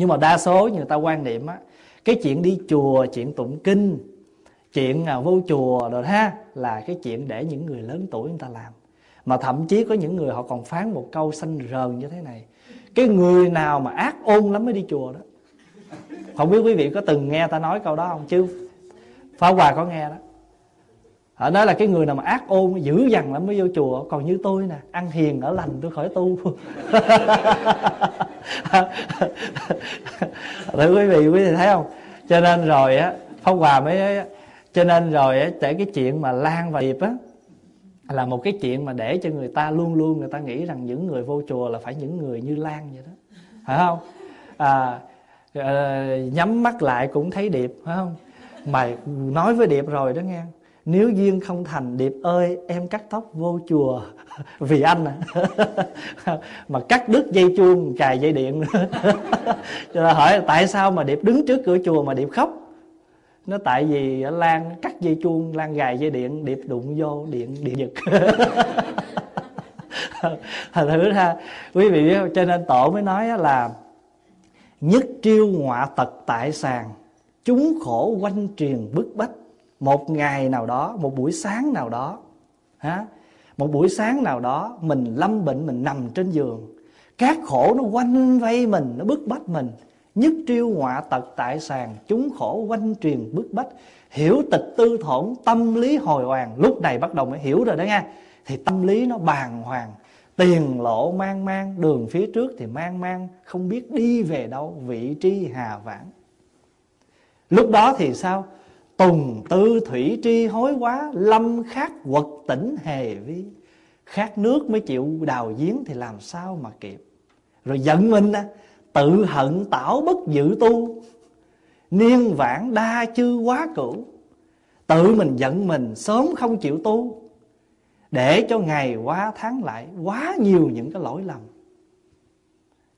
nhưng mà đa số người ta quan niệm á cái chuyện đi chùa chuyện tụng kinh chuyện à, vô chùa rồi ha là cái chuyện để những người lớn tuổi người ta làm. Mà thậm chí có những người họ còn phán một câu xanh rờn như thế này cái người nào mà ác ôn lắm mới đi chùa đó. Không biết quý vị có từng nghe ta nói câu đó không? Chứ phá Hòa có nghe đó. Ở đó là cái người nào mà ác ôn dữ dằn lắm mới vô chùa. Còn như tôi nè ăn hiền ở lành tôi khỏi tu. thưa quý vị quý vị thấy không? Cho nên rồi á phong hòa mới cho nên rồi á để cái chuyện mà lan và điệp á là một cái chuyện mà để cho người ta luôn luôn người ta nghĩ rằng những người vô chùa là phải những người như lan vậy đó. Phải không? À, à, nhắm mắt lại cũng thấy điệp phải không? Mà nói với điệp rồi đó nghe nếu duyên không thành điệp ơi, em cắt tóc vô chùa. Vì anh à. Mà cắt đứt dây chuông, cài dây điện. Cho nên hỏi, tại sao mà điệp đứng trước cửa chùa mà điệp khóc? Nó tại vì lan cắt dây chuông, lan gài dây điện, điệp đụng vô, điện điện giật. Thành thử ra, quý vị biết cho nên tổ mới nói là nhất triêu ngọa tật tại sàn chúng khổ quanh truyền bức bách một ngày nào đó, một buổi sáng nào đó, hả? Một buổi sáng nào đó, mình lâm bệnh, mình nằm trên giường. Các khổ nó quanh vây mình, nó bức bách mình. Nhất triêu ngọa tật tại sàn chúng khổ quanh truyền bức bách. Hiểu tịch tư thổn, tâm lý hồi hoàng. Lúc này bắt đầu mới hiểu rồi đó nha. Thì tâm lý nó bàng hoàng. Tiền lộ mang mang, đường phía trước thì mang mang. Không biết đi về đâu, vị tri hà vãng. Lúc đó thì sao? Tùng tư thủy tri hối quá, Lâm khát quật tỉnh hề vi. Khát nước mới chịu đào giếng Thì làm sao mà kịp? Rồi giận mình á, Tự hận tảo bất dự tu. Niên vãng đa chư quá cửu, Tự mình giận mình Sớm không chịu tu. Để cho ngày qua tháng lại Quá nhiều những cái lỗi lầm.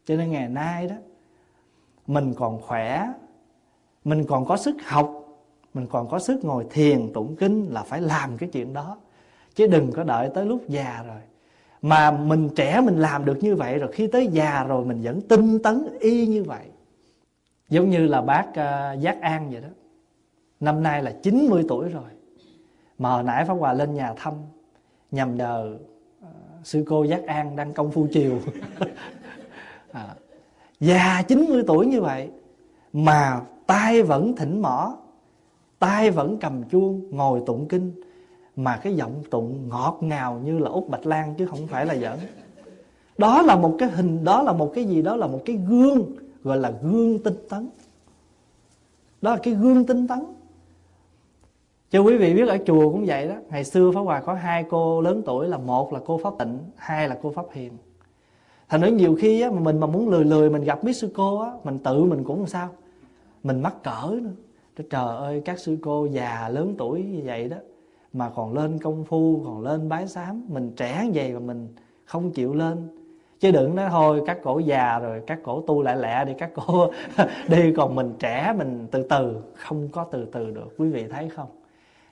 Cho nên ngày nay đó, Mình còn khỏe, Mình còn có sức học mình còn có sức ngồi thiền tụng kinh là phải làm cái chuyện đó. Chứ đừng có đợi tới lúc già rồi. Mà mình trẻ mình làm được như vậy rồi khi tới già rồi mình vẫn tinh tấn y như vậy. Giống như là bác uh, giác an vậy đó. Năm nay là 90 tuổi rồi. Mà hồi nãy pháp hòa lên nhà thăm nhằm nhờ uh, sư cô giác an đang công phu chiều. À, già 90 tuổi như vậy mà tay vẫn thỉnh mỏ tay vẫn cầm chuông ngồi tụng kinh. Mà cái giọng tụng ngọt ngào như là út bạch lan chứ không phải là giỡn. Đó là một cái hình đó là một cái gì? Đó là một cái gương gọi là gương tinh tấn. Đó là cái gương tinh tấn. Cho quý vị biết ở chùa cũng vậy đó. Ngày xưa pháp hòa có hai cô lớn tuổi là một là cô pháp tịnh hai là cô pháp hiền. Thành nói nhiều khi á, mà mình mà muốn lười lười mình gặp mấy sư cô á mình tự mình cũng làm sao? Mình mắc cỡ nữa trời ơi các sư cô già lớn tuổi như vậy đó mà còn lên công phu còn lên bái sám mình trẻ như vậy mà mình không chịu lên. Chứ đừng nói thôi các cổ già rồi các cổ tu lại lẹ đi các cổ đi còn mình trẻ mình từ từ không có từ từ được. Quý vị thấy không?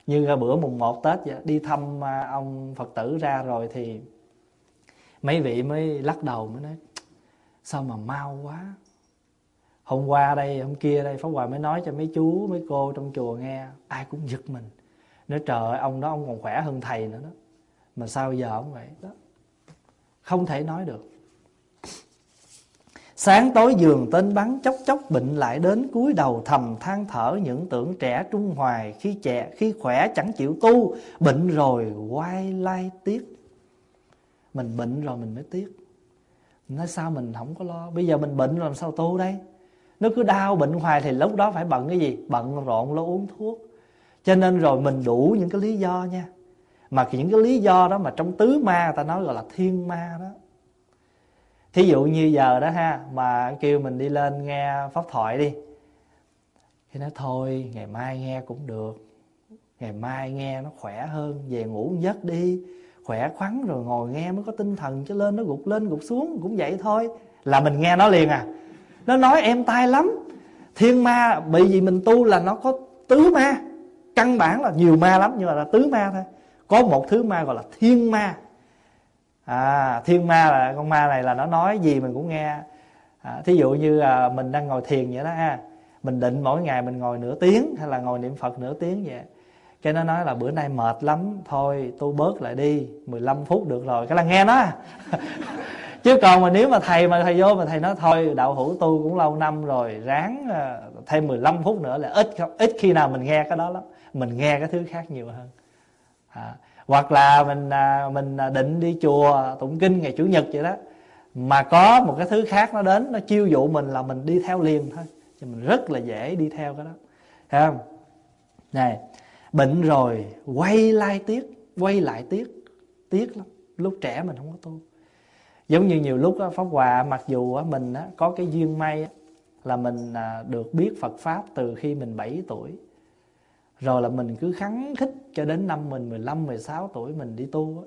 Như bữa mùng 1 Tết vậy, đi thăm à, ông Phật tử ra rồi thì mấy vị mới lắc đầu mới nói sao mà mau quá hôm qua đây, hôm kia đây, pháp hòa mới nói cho mấy chú, mấy cô trong chùa nghe, ai cũng giật mình. Nói, trời ơi, ông đó, ông còn khỏe hơn thầy nữa đó. Mà sao giờ ông vậy? Đó. Không thể nói được. Sáng tối giường tên bắn chốc chốc bệnh lại đến cúi đầu thầm than thở những tưởng trẻ trung hoài, khi trẻ, khi khỏe chẳng chịu tu, bệnh rồi quay lai tiếc. Mình bệnh rồi mình mới tiếc. Nói, sao mình không có lo? Bây giờ mình bệnh rồi, làm sao tu đây? Nó cứ đau bệnh hoài thì lúc đó phải bận cái gì? Bận rộn lo uống thuốc. Cho nên rồi mình đủ những cái lý do nha. Mà những cái lý do đó mà trong tứ ma người ta nói gọi là thiên ma đó. Thí dụ như giờ đó ha, mà kêu mình đi lên nghe pháp thoại đi. Thì nói thôi, ngày mai nghe cũng được. Ngày mai nghe nó khỏe hơn, về ngủ giấc đi. Khỏe khoắn rồi ngồi nghe mới có tinh thần, chứ lên nó gục lên gục xuống, cũng vậy thôi. Là mình nghe nó liền à nó nói em tai lắm. Thiên ma bị gì mình tu là nó có tứ ma. Căn bản là nhiều ma lắm nhưng mà là tứ ma thôi. Có một thứ ma gọi là thiên ma. À thiên ma là con ma này là nó nói gì mình cũng nghe. À, thí dụ như à, mình đang ngồi thiền vậy đó ha. Mình định mỗi ngày mình ngồi nửa tiếng hay là ngồi niệm phật nửa tiếng vậy. Cái nó nói là bữa nay mệt lắm thôi tu bớt lại đi 15 phút được rồi. Cái là nghe nó chứ còn mà nếu mà thầy mà thầy vô mà thầy nói thôi đạo hữu tu cũng lâu năm rồi ráng ờ, thêm 15 phút nữa là ít ít khi nào mình nghe cái đó lắm mình nghe cái thứ khác nhiều hơn. À, hoặc là mình à, mình à, định đi chùa tụng kinh ngày chủ nhật vậy đó mà có một cái thứ khác nó đến nó chiêu dụ mình là mình đi theo liền thôi thì mình rất là dễ đi theo cái đó. Thấy không? Này bệnh rồi quay lại tiếc quay lại tiếc tiếc lắm lúc trẻ mình không có tu giống như nhiều lúc pháp hòa mặc dù mình có cái duyên may là mình à, được biết Phật pháp từ khi mình 7 tuổi rồi là mình cứ khắng khích cho đến năm mình 15, 16 tuổi mình đi tu.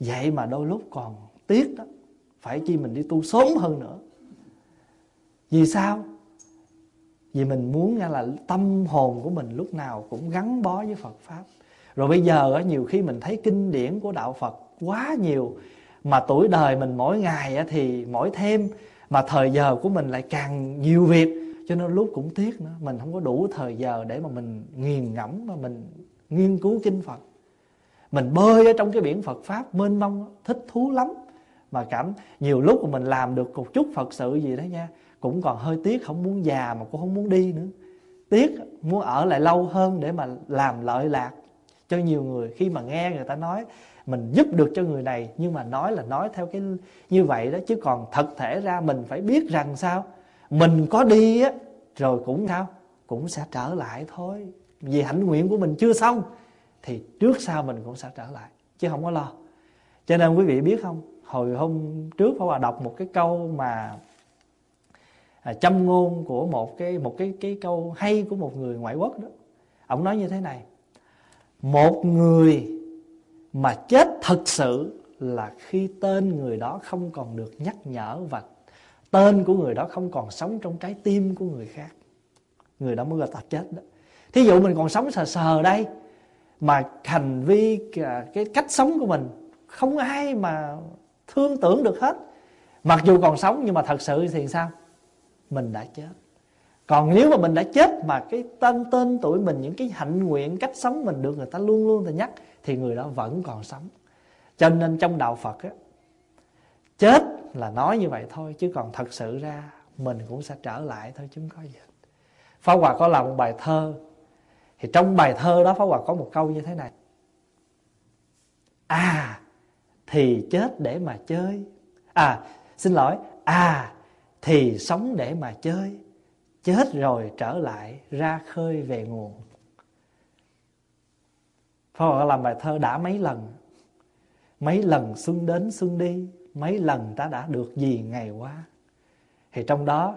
Vậy mà đôi lúc còn tiếc đó Phải chi mình đi tu sớm hơn nữa Vì sao? Vì mình muốn nghe là tâm hồn của mình lúc nào cũng gắn bó với Phật Pháp Rồi bây giờ nhiều khi mình thấy kinh điển của Đạo Phật quá nhiều mà tuổi đời mình mỗi ngày thì mỗi thêm, mà thời giờ của mình lại càng nhiều việc, cho nên lúc cũng tiếc nữa, mình không có đủ thời giờ để mà mình nghiền ngẫm mà mình nghiên cứu kinh Phật. Mình bơi ở trong cái biển Phật pháp, mênh mông, thích thú lắm. Mà cảm, nhiều lúc mà mình làm được một chút Phật sự gì đó nha, cũng còn hơi tiếc không muốn già mà cũng không muốn đi nữa. Tiếc muốn ở lại lâu hơn để mà làm lợi lạc. Cho nhiều người khi mà nghe người ta nói mình giúp được cho người này nhưng mà nói là nói theo cái như vậy đó chứ còn thật thể ra mình phải biết rằng sao? Mình có đi á rồi cũng sao? Cũng sẽ trở lại thôi. Vì hạnh nguyện của mình chưa xong thì trước sau mình cũng sẽ trở lại chứ không có lo. Cho nên quý vị biết không? Hồi hôm trước Pháp Hòa đọc một cái câu mà à, châm ngôn của một cái một cái cái câu hay của một người ngoại quốc đó. Ông nói như thế này một người mà chết thật sự là khi tên người đó không còn được nhắc nhở và tên của người đó không còn sống trong trái tim của người khác. Người đó mới gọi ta chết đó. Thí dụ mình còn sống sờ sờ đây, mà hành vi à, cái cách sống của mình không ai mà thương tưởng được hết. Mặc dù còn sống nhưng mà thật sự thì sao? Mình đã chết. Còn nếu mà mình đã chết mà cái tên tên tuổi mình, những cái hạnh nguyện, cách sống mình được người ta luôn luôn thì nhắc thì người đó vẫn còn sống. Cho nên trong đạo phật á, chết là nói như vậy thôi, chứ còn thật sự ra mình cũng sẽ trở lại thôi, chứ không có gì. Pháp Hòa có làm một bài thơ. Thì trong bài thơ đó Pháp Hòa có một câu như thế này. À thì chết để mà chơi. À xin lỗi. À thì sống để mà chơi. Chết rồi trở lại ra khơi về nguồn. Pháp làm bài thơ đã mấy lần Mấy lần xuân đến xuân đi, Mấy lần ta đã được gì ngày qua. Thì trong đó,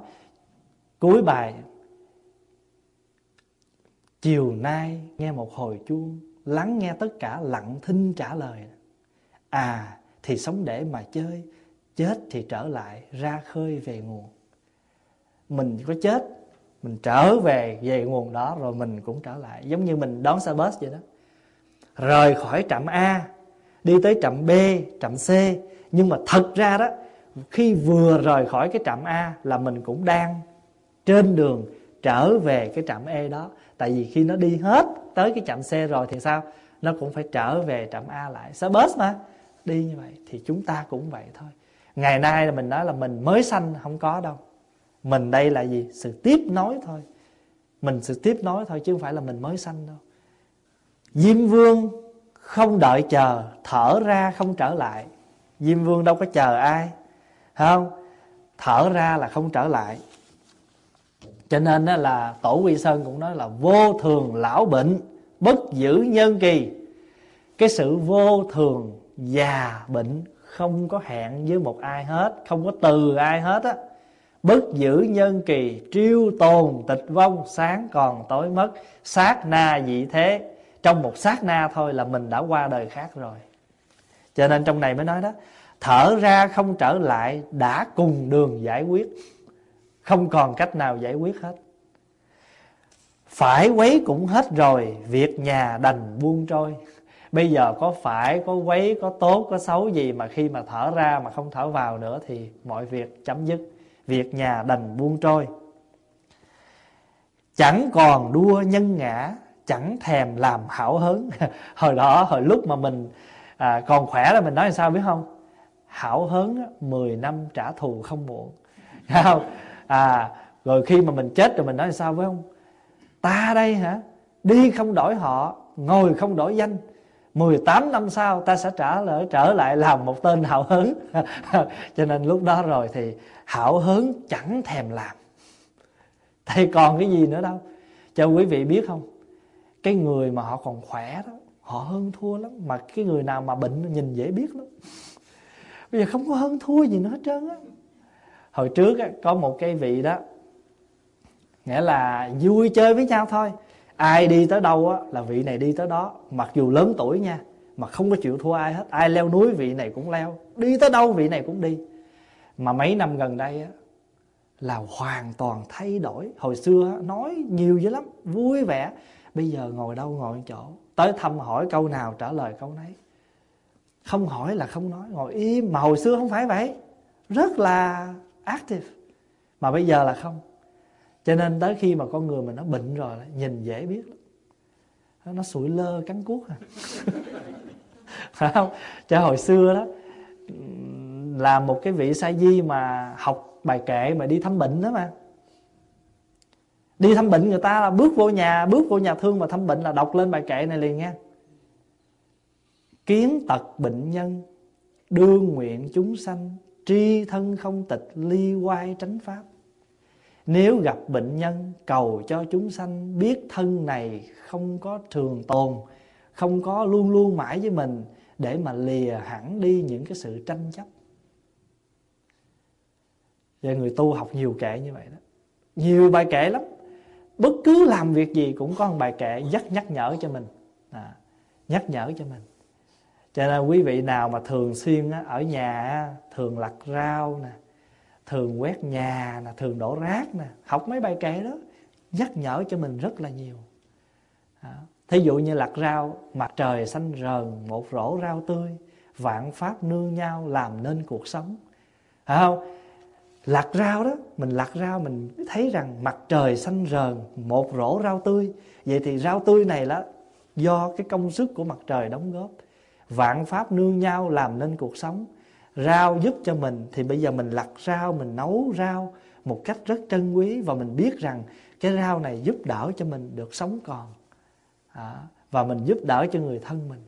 Cuối bài, Chiều nay nghe một hồi chuông, Lắng nghe tất cả lặng thinh trả lời. À thì sống để mà chơi, Chết thì trở lại ra khơi về nguồn. Mình có chết, Mình trở về về nguồn đó Rồi mình cũng trở lại. Giống như mình đón xe bus vậy đó. Rời khỏi trạm A Đi tới trạm B, trạm C. Nhưng mà thật ra đó Khi vừa rời khỏi cái trạm A Là mình cũng đang trên đường trở về cái trạm E đó. Tại vì khi nó đi hết tới cái trạm C rồi thì sao? Nó cũng phải trở về trạm A lại. Xe bus mà đi như vậy thì chúng ta cũng vậy thôi. Ngày nay là mình nói là mình mới sanh không có đâu. Mình đây là gì? Sự tiếp nối thôi. Mình sự tiếp nối thôi chứ không phải là mình mới sanh đâu diêm vương không đợi chờ, thở ra không trở lại. Diêm vương đâu có chờ ai không? Thở ra là không trở lại. Cho nên đó là tổ quy sơn cũng nói là vô thường lão bệnh, bất giữ nhân kỳ. Cái sự vô thường già bệnh không có hẹn với một ai hết, không có từ ai hết á. Bất giữ nhân kỳ, triêu tồn tịch vong, sáng còn tối mất, sát na dị thế trong một sát na thôi là mình đã qua đời khác rồi. Cho nên trong này mới nói đó thở ra không trở lại đã cùng đường giải quyết. Không còn cách nào giải quyết hết. Phải quấy cũng hết rồi Việc nhà đành buông trôi. Bây giờ có phải, có quấy, có tốt, có xấu gì Mà khi mà thở ra mà không thở vào nữa Thì mọi việc chấm dứt Việc nhà đành buông trôi. Chẳng còn đua nhân ngã Chẳng thèm làm hảo hớn Hồi đó, hồi lúc mà mình à, còn khỏe là mình nói làm sao biết không? Hảo hớn 10 năm trả thù không muộn. Không? à rồi khi mà mình chết rồi mình nói sao với không? ta đây hả? Đi không đổi họ ngồi không đổi danh. 18 năm sau ta sẽ trả lại trở lại làm một tên hảo hớn cho nên lúc đó rồi thì hảo hớn chẳng thèm làm. Thầy còn cái gì nữa đâu. Cho quý vị biết không? Cái người mà họ còn khỏe đó họ hơn thua lắm. Mà cái người nào mà bệnh nhìn dễ biết lắm. Bây giờ không có hơn thua gì nữa hết trơn á. Hồi trước á, có một cái vị đó nghĩa là vui chơi với nhau thôi. Ai đi tới đâu á, là vị này đi tới đó. Mặc dù lớn tuổi nha mà không có chịu thua ai hết. Ai leo núi vị này cũng leo. Đi tới đâu vị này cũng đi. Mà mấy năm gần đây á, là hoàn toàn thay đổi. Hồi xưa nói nhiều dữ lắm vui vẻ bây giờ ngồi đâu ngồi chỗ? Tới thăm hỏi câu nào trả lời câu nấy. Không hỏi là không nói, ngồi im. Mà hồi xưa không phải vậy. Rất là active. Mà bây giờ là không. Cho nên tới khi mà con người mình nó bệnh rồi nhìn dễ biết lắm. Nó sủi lơ cắn cuốc à. Phải không? Cho hồi xưa đó là một cái vị sa di mà học bài kệ mà đi thăm bệnh đó mà đi thăm bệnh người ta là bước vô nhà, bước vô nhà thương mà thăm bệnh là đọc lên bài kệ này liền nha. Kiến tật bệnh nhân, đương nguyện chúng sanh, tri thân không tịch, ly quai tránh pháp. Nếu gặp bệnh nhân, cầu cho chúng sanh, biết thân này không có thường tồn, không có luôn luôn mãi với mình, để mà lìa hẳn đi những cái sự tranh chấp. Và người tu học nhiều kệ như vậy đó. Nhiều bài kệ lắm bất cứ làm việc gì cũng có một bài kệ nhắc nhắc nhở cho mình. À, nhắc nhở cho mình. Cho nên quý vị nào mà thường xuyên á, ở nhà thường lặt rau nè thường quét nhà nè thường đổ rác nè học mấy bài kệ đó nhắc nhở cho mình rất là nhiều. À, thí dụ như lặt rau mặt trời xanh rờn một rổ rau tươi vạn pháp nương nhau làm nên cuộc sống. Phải không? Lặt rau đó mình lặt rau mình thấy rằng mặt trời xanh rờn một rổ rau tươi. Vậy thì rau tươi này là do cái công sức của mặt trời đóng góp. Vạn pháp nương nhau làm nên cuộc sống. Rau giúp cho mình thì bây giờ mình lặt rau mình nấu rau một cách rất trân quý và mình biết rằng cái rau này giúp đỡ cho mình được sống còn. À, và mình giúp đỡ cho người thân mình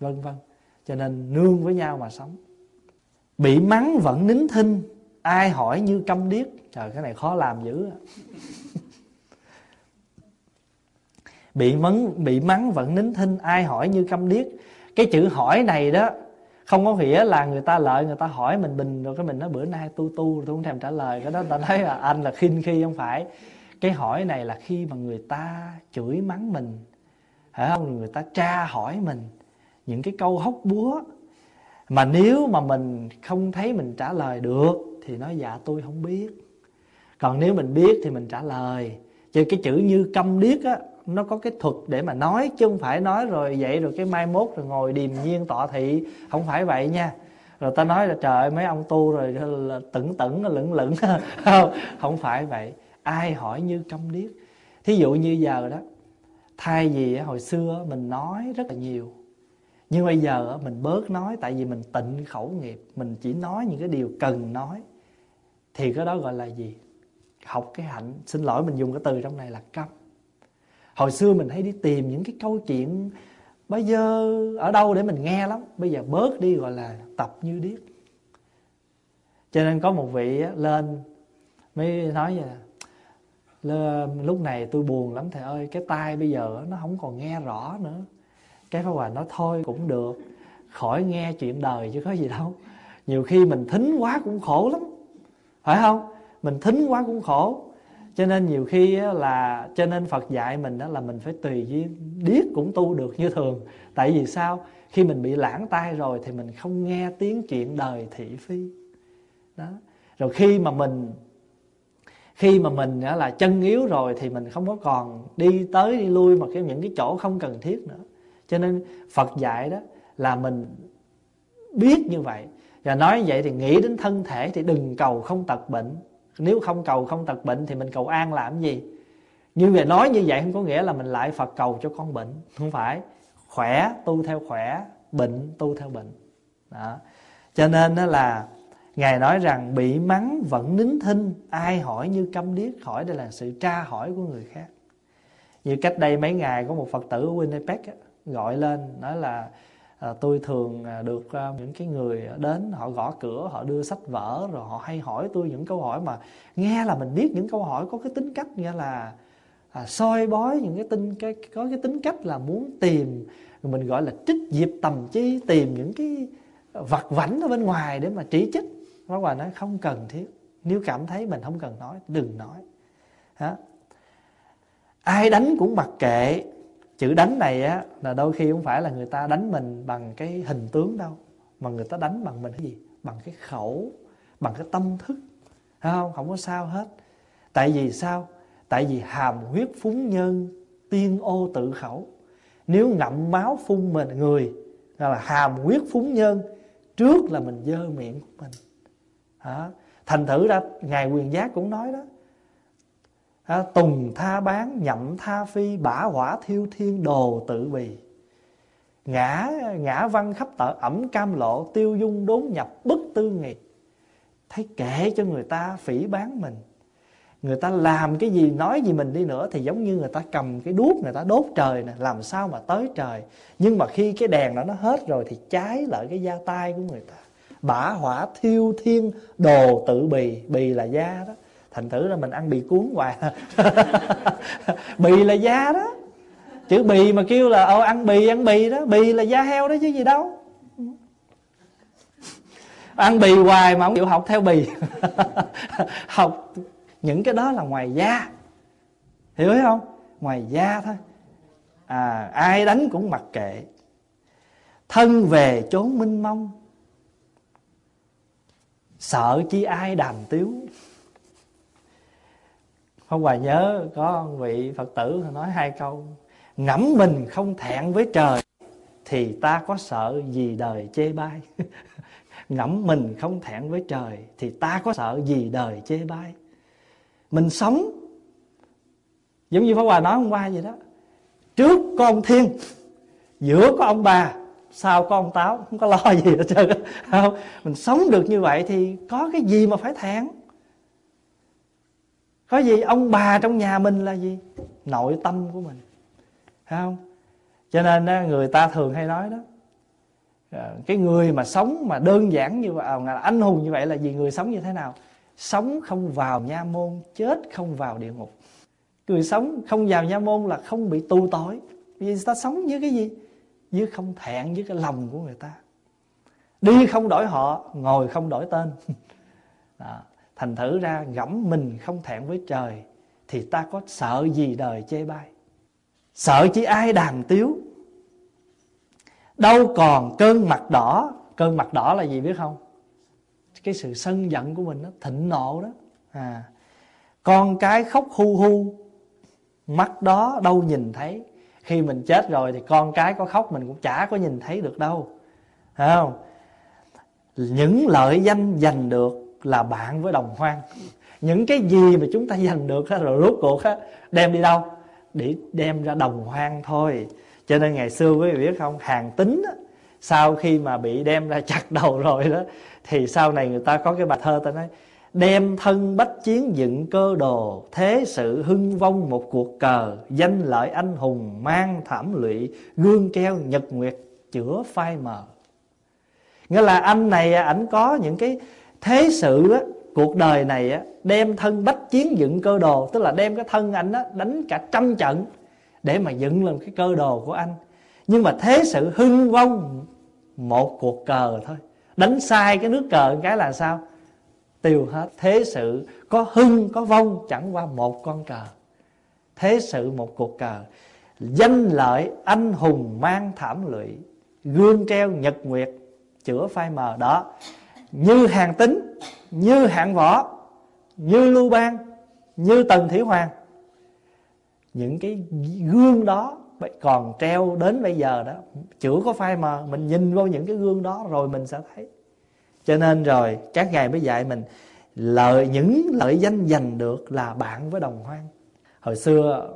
vân vân. Cho nên nương với nhau mà sống. Bị mắng vẫn nín thinh ai hỏi như câm điếc? Trời, cái này khó làm dữ bị mắng bị mắng vẫn nín thinh, ai hỏi như câm điếc? Cái chữ hỏi này đó, không có nghĩa là người ta lợi, người ta hỏi mình bình rồi cái mình nói bữa nay tu tu tôi không thèm trả lời. Cái đó ta nói là anh là khinh khi không phải. Cái hỏi này là khi mà người ta chửi mắng mình, phải không? Người ta tra hỏi mình những cái câu hóc búa. Mà nếu mà mình không thấy mình trả lời được thì nói dạ tôi không biết. Còn nếu mình biết thì mình trả lời. Chứ cái chữ như câm điếc á, nó có cái thuật để mà nói, chứ không phải nói rồi vậy rồi cái mai mốt rồi ngồi điềm nhiên tọa thị. Không phải vậy nha. Rồi ta nói là, trời ơi, mấy ông tu rồi là tửng tửng lửng lửng. Không không phải vậy. Ai hỏi như câm điếc? Thí dụ như giờ đó, thay vì hồi xưa mình nói rất là nhiều, nhưng bây giờ mình bớt nói, tại vì mình tịnh khẩu nghiệp, mình chỉ nói những cái điều cần nói thì cái đó gọi là gì? Học cái hạnh. Xin lỗi, mình dùng cái từ trong này là cấp hồi xưa mình hay đi tìm những cái câu chuyện bây giờ ở đâu để mình nghe lắm. Bây giờ bớt đi gọi là tập như điếc. Cho nên có một vị lên, mới nói vậy lúc này tôi buồn lắm thầy ơi, cái tai bây giờ nó không còn nghe rõ nữa. Cái pháp hòa nói, thôi cũng được, khỏi nghe chuyện đời chứ có gì đâu. Nhiều khi mình thính quá cũng khổ lắm phải không? Mình thính quá cũng khổ. Cho nên nhiều khi là, cho nên Phật dạy mình đó là mình phải tùy duyên điếc cũng tu được như thường. Tại vì sao? Khi mình bị lãng tai rồi thì mình không nghe tiếng chuyện đời thị phi. Đó. Rồi khi mà mình, khi mà mình là chân yếu rồi thì mình không có còn đi tới đi lui mà cái những cái chỗ không cần thiết nữa. Cho nên Phật dạy đó là mình biết như vậy và nói vậy thì nghĩ đến thân thể thì đừng cầu không tật bệnh. Nếu không cầu không tật bệnh thì mình cầu an làm gì? Như mà nói như vậy không có nghĩa là mình lại Phật cầu cho con bệnh. Không phải. Khỏe tu theo khỏe, bệnh tu theo bệnh. Đó. cho nên đó là ngài nói rằng bị mắng vẫn nín thinh, ai hỏi như câm điếc hỏi đây là sự tra hỏi của người khác. Như cách đây mấy ngày có một phật tử ở Winnipeg gọi lên, nói là à, tôi thường à, được à, những cái người à, đến họ gõ cửa họ đưa sách vở rồi họ hay hỏi tôi những câu hỏi mà nghe là mình biết những câu hỏi có cái tính cách nghĩa là à, soi bói những cái tinh cái có cái tính cách là muốn tìm mình gọi là trích diệp tầm chi tìm những cái vặt vảnh ở bên ngoài để mà chỉ trích. Pháp Hòa nói không cần thiết. Nếu cảm thấy mình không cần nói Đừng nói. Hả? Ai đánh cũng mặc kệ chữ đánh này á, là đôi khi không phải là người ta đánh mình bằng cái hình tướng đâu, mà người ta đánh bằng mình cái gì? Bằng cái khẩu, bằng cái tâm thức. Thấy không? Không có sao hết. Tại vì sao? Tại vì hàm huyết phúng nhân, tiên ô tự khẩu. Nếu ngậm máu phun mình, người là hàm huyết phúng nhân, trước là mình dơ miệng của mình. Hả? thành thử ra, ngài quyền giác cũng nói đó à, tùng tha bán nhậm tha phi bả hỏa thiêu thiên đồ tự bì. Ngã ngã văn khắp tợ ẩm cam lộ tiêu dung đốn nhập bất tư nghiệp thấy kệ cho người ta phỉ bán mình. Người ta làm cái gì nói gì mình đi nữa thì giống như người ta cầm cái đuốc người ta đốt trời nè làm sao mà tới trời. Nhưng mà khi cái đèn đó nó hết rồi thì cháy lại cái da tay của người ta. Bả hỏa thiêu thiên đồ tự bì bì là da đó thành thử là mình ăn bì cuốn hoài. Bì là da đó. Chữ bì mà kêu là ờ ăn bì ăn bì đó. Bì là da heo đó chứ gì đâu. Ăn bì hoài mà không chịu học theo bì. Học những cái đó là ngoài da. Hiểu không? Ngoài da thôi. À ai đánh cũng mặc kệ. Thân về chốn minh mông. Sợ chi ai đàm tiếu hôm qua nhớ có vị phật tử nói hai câu, ngẫm mình không thẹn với trời thì ta có sợ gì đời chê bai? Ngẫm mình không thẹn với trời thì ta có sợ gì đời chê bai? Mình sống, giống như pháp hòa nói hôm qua vậy đó, trước có ông thiên, giữa có ông bà, sau có ông táo, không có lo gì hết trơn không, mình sống được như vậy thì có cái gì mà phải thẹn? Có gì ông bà trong nhà mình là gì? Nội tâm của mình. Thấy không? Cho nên người ta thường hay nói đó à, cái người mà sống mà đơn giản như vậy à, anh hùng như vậy là vì người sống như thế nào? Sống không vào nha môn, chết không vào địa ngục. Người sống không vào nha môn là không bị tu tội. Vì ta sống với cái gì? Với không thẹn với cái lòng của người ta. Đi không đổi họ, ngồi không đổi tên. Đó thành thử ra gẫm mình không thẹn với trời, thì ta có sợ gì đời chê bai? Sợ chỉ ai đàm tiếu? Đâu còn cơn mặt đỏ? Cơn mặt đỏ là gì biết không? Cái sự sân giận của mình đó thịnh nộ đó. À con cái khóc hu hu, mắt đó đâu nhìn thấy. Khi mình chết rồi thì con cái có khóc, mình cũng chả có nhìn thấy được đâu. Thấy không? Những lợi danh giành được là bạn với đồng hoang. Những cái gì mà chúng ta giành được rồi rốt cuộc đem đi đâu? Để đem ra đồng hoang thôi. Cho nên ngày xưa quý vị biết không, hàng tính sau khi mà bị đem ra chặt đầu rồi đó, thì sau này người ta có cái bài thơ ta nói, đem thân bách chiến dựng cơ đồ, thế sự hưng vong một cuộc cờ, danh lợi anh hùng mang thảm lụy, gương keo nhật nguyệt chữa phai mờ. Nghĩa là anh này ảnh có những cái thế sự á, cuộc đời này á, đem thân bách chiến dựng cơ đồ tức là đem cái thân anh á, đánh cả trăm trận để mà dựng lên cái cơ đồ của anh. Nhưng mà thế sự hưng vong một cuộc cờ thôi. Đánh sai cái nước cờ cái là sao? Tiêu hết. Thế sự có hưng có vong chẳng qua một con cờ. Thế sự một cuộc cờ. Danh lợi anh hùng mang thảm lụy gương treo nhật nguyệt chữa phai mờ đó như hàng tính như hạng võ như lưu bang như tần thủy hoàng. Những cái gương đó còn treo đến bây giờ đó chữ có phai mờ mình nhìn vô những cái gương đó rồi mình sẽ thấy. Cho nên rồi các ngài mới dạy mình lợi những lợi danh giành được là bạn với đồng hoang. Hồi xưa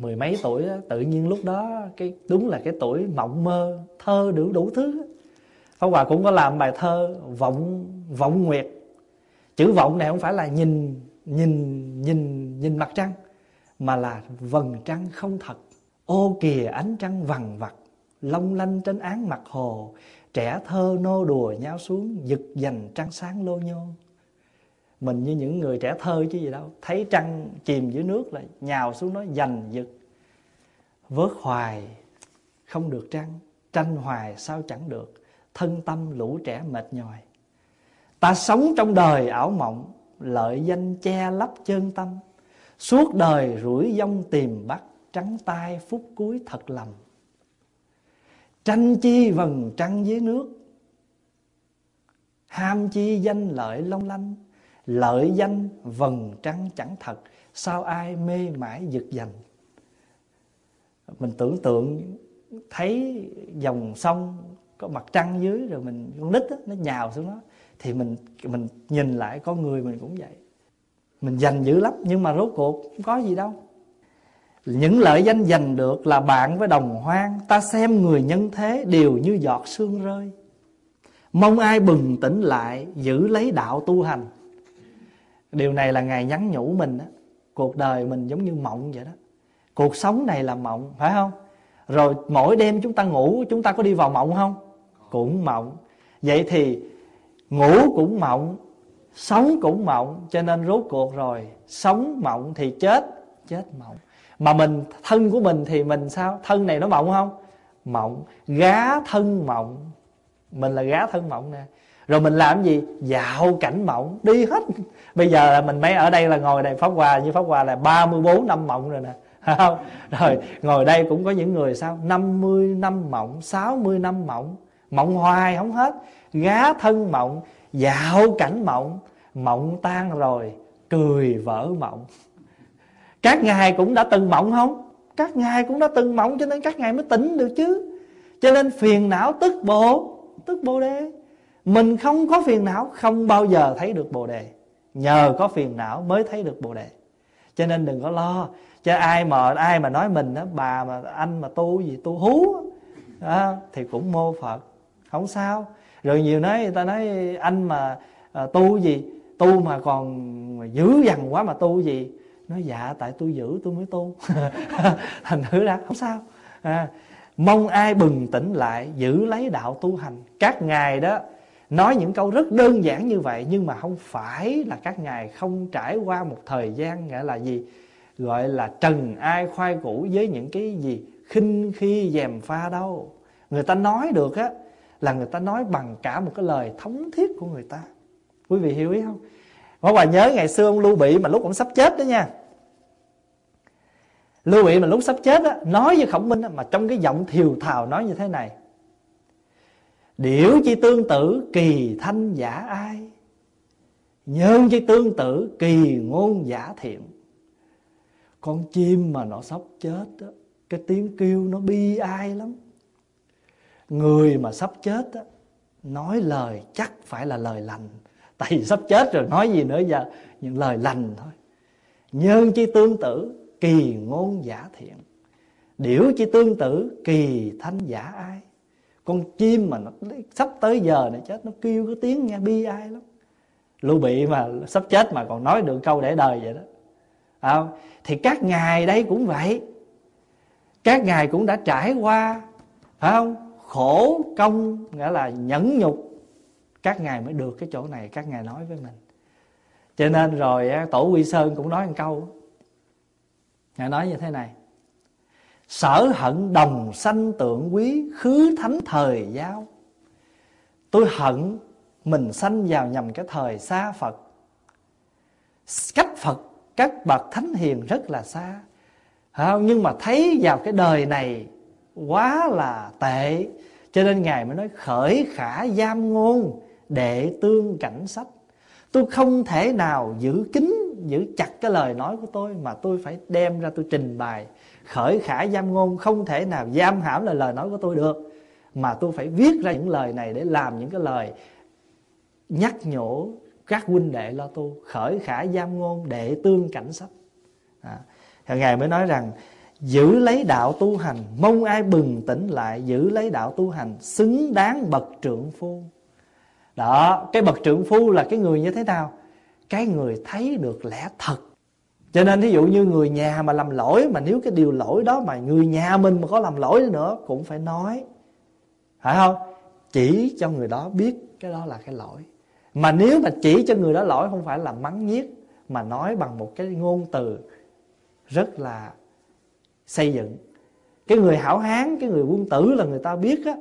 mười mấy tuổi đó, tự nhiên lúc đó cái đúng là cái tuổi mộng mơ thơ đủ đủ thứ Pháp Hòa cũng có làm bài thơ vọng vọng nguyệt. Chữ vọng này không phải là nhìn nhìn nhìn nhìn mặt trăng, mà là vầng trăng không thật. Ô kìa, ánh trăng vằn vặt, long lanh trên án mặt hồ. Trẻ thơ nô đùa nhau xuống, Giật dành trăng sáng lô nhô. Mình như những người trẻ thơ chứ gì đâu. Thấy trăng chìm dưới nước là nhào xuống nó giành giật. Vớt hoài, không được trăng, Tranh hoài sao chẳng được. Thân tâm lũ trẻ mệt nhòi. Ta sống trong đời ảo mộng, Lợi danh che lấp chân tâm. Suốt đời rủi dông tìm bắt, Trắng tay phút cuối thật lầm Tranh chi vầng trăng dưới nước, Ham chi danh lợi long lanh. Lợi danh vầng trăng chẳng thật, Sao ai mê mãi giật dành? Mình tưởng tượng Thấy dòng sông có mặt trăng dưới Rồi mình con nít đó, nó nhào xuống đó Thì mình mình nhìn lại con người mình cũng vậy. Mình dành dữ lắm Nhưng mà rốt cuộc không có gì đâu. Những lợi danh giành được là bạn với đồng hoang Ta xem người nhân thế đều như giọt sương rơi. Mong ai bừng tỉnh lại Giữ lấy đạo tu hành. Điều này là Ngài nhắn nhủ mình đó. Cuộc đời mình giống như mộng vậy đó. Cuộc sống này là mộng Phải không? Rồi mỗi đêm chúng ta ngủ Chúng ta có đi vào mộng không? Cũng mộng. Vậy thì ngủ cũng mộng, sống cũng mộng, cho nên rốt cuộc rồi. Sống mộng thì chết chết mộng. Mà mình, thân của mình thì mình sao? Thân này nó mộng không? Mộng. Gá thân mộng. Mình là gá thân mộng nè. Rồi mình làm gì? Dạo cảnh mộng. Đi hết. Bây giờ là mình mấy ở đây là ngồi đây. Pháp hòa như pháp hòa là 34 năm mộng rồi nè. Không? Rồi, ngồi đây cũng có những người sao? 50 năm mộng 60 năm mộng mộng hoài không hết. Gá thân mộng dạo cảnh mộng. Mộng tan rồi cười vỡ mộng. Các ngài cũng đã từng mộng không? Các ngài cũng đã từng mộng cho nên các ngài mới tỉnh được chứ. Cho nên phiền não tức bộ tức bồ đề. Mình không có phiền não không bao giờ thấy được bồ đề. Nhờ có phiền não mới thấy được bồ đề. Cho nên đừng có lo. Cho ai mà ai mà nói mình đó bà mà anh mà tu gì tu hú đó, thì cũng mô phật không sao. Rồi nhiều nói người ta nói anh mà à, tu gì? Tu mà còn dữ dằn quá mà tu gì? Nói dạ tại tôi giữ tôi mới tu. Thành thử ra không sao. À, mong ai bừng tỉnh lại giữ lấy đạo tu hành. Các ngài đó nói những câu rất đơn giản như vậy nhưng mà không phải là các ngài không trải qua một thời gian nghĩa là gì? Gọi là trần ai khoai củ với những cái gì khinh khi dèm pha đâu. Người ta nói được á là người ta nói bằng cả một cái lời thống thiết của người ta. Quý vị hiểu ý không? Bảo bà nhớ ngày xưa ông Lưu Bị mà lúc ông sắp chết đó nha. Lưu Bị mà lúc sắp chết á Nói với Khổng Minh á, mà trong cái giọng thiều thào nói như thế này. Điểu chi tương tự kỳ thanh giả ai? Nhân chi tương tự kỳ ngôn giả thiện? Con chim mà nó sắp chết á Cái tiếng kêu nó bi ai lắm. Người mà sắp chết á Nói lời chắc phải là lời lành. Tại vì sắp chết rồi nói gì nữa giờ? Những lời lành thôi. Nhân chi tương tự kỳ ngôn giả thiện. Điểu chi tương tự kỳ thanh giả ai? Con chim mà nó sắp tới giờ này chết Nó kêu cái tiếng nghe bi ai lắm. Lưu Bị mà sắp chết mà còn nói được câu để đời vậy đó. À, Thì các ngài đây cũng vậy. Các ngài cũng đã trải qua. Phải không? Khổ, công, Nghĩa là nhẫn nhục. Các ngài mới được cái chỗ này, Các ngài nói với mình. Cho nên rồi Tổ Quy Sơn cũng nói một câu. Ngài nói như thế này. Sở hận đồng sanh tượng quý, Khứ thánh thời giáo. Tôi hận Mình sanh vào nhầm cái thời xa Phật. Cách Phật, Các bậc thánh hiền rất là xa. Không? Nhưng mà thấy vào cái đời này Quá là tệ. Cho nên Ngài mới nói khởi khả giam ngôn Đệ tương cảnh sách Tôi không thể nào giữ kín Giữ chặt cái lời nói của tôi Mà tôi phải đem ra tôi trình bày. Khởi khả giam ngôn Không thể nào giam hãm lời lời nói của tôi được Mà tôi phải viết ra những lời này Để làm những cái lời Nhắc nhổ các huynh đệ lo tu. Khởi khả giam ngôn đệ tương cảnh sách à, Ngài mới nói rằng Giữ lấy đạo tu hành, Mong ai bừng tỉnh lại, Giữ lấy đạo tu hành, Xứng đáng bậc trượng phu. Đó, cái bậc trượng phu là cái người như thế nào? Cái người thấy được lẽ thật. Cho nên ví dụ như người nhà mà làm lỗi, mà nếu cái điều lỗi đó mà người nhà mình mà có làm lỗi nữa, cũng phải nói. Phải không? Chỉ cho người đó biết cái đó là cái lỗi. Mà nếu mà chỉ cho người đó lỗi, không phải là mắng nhiếc, mà nói bằng một cái ngôn từ rất là xây dựng. Cái người hảo hán, cái người quân tử là người ta biết á,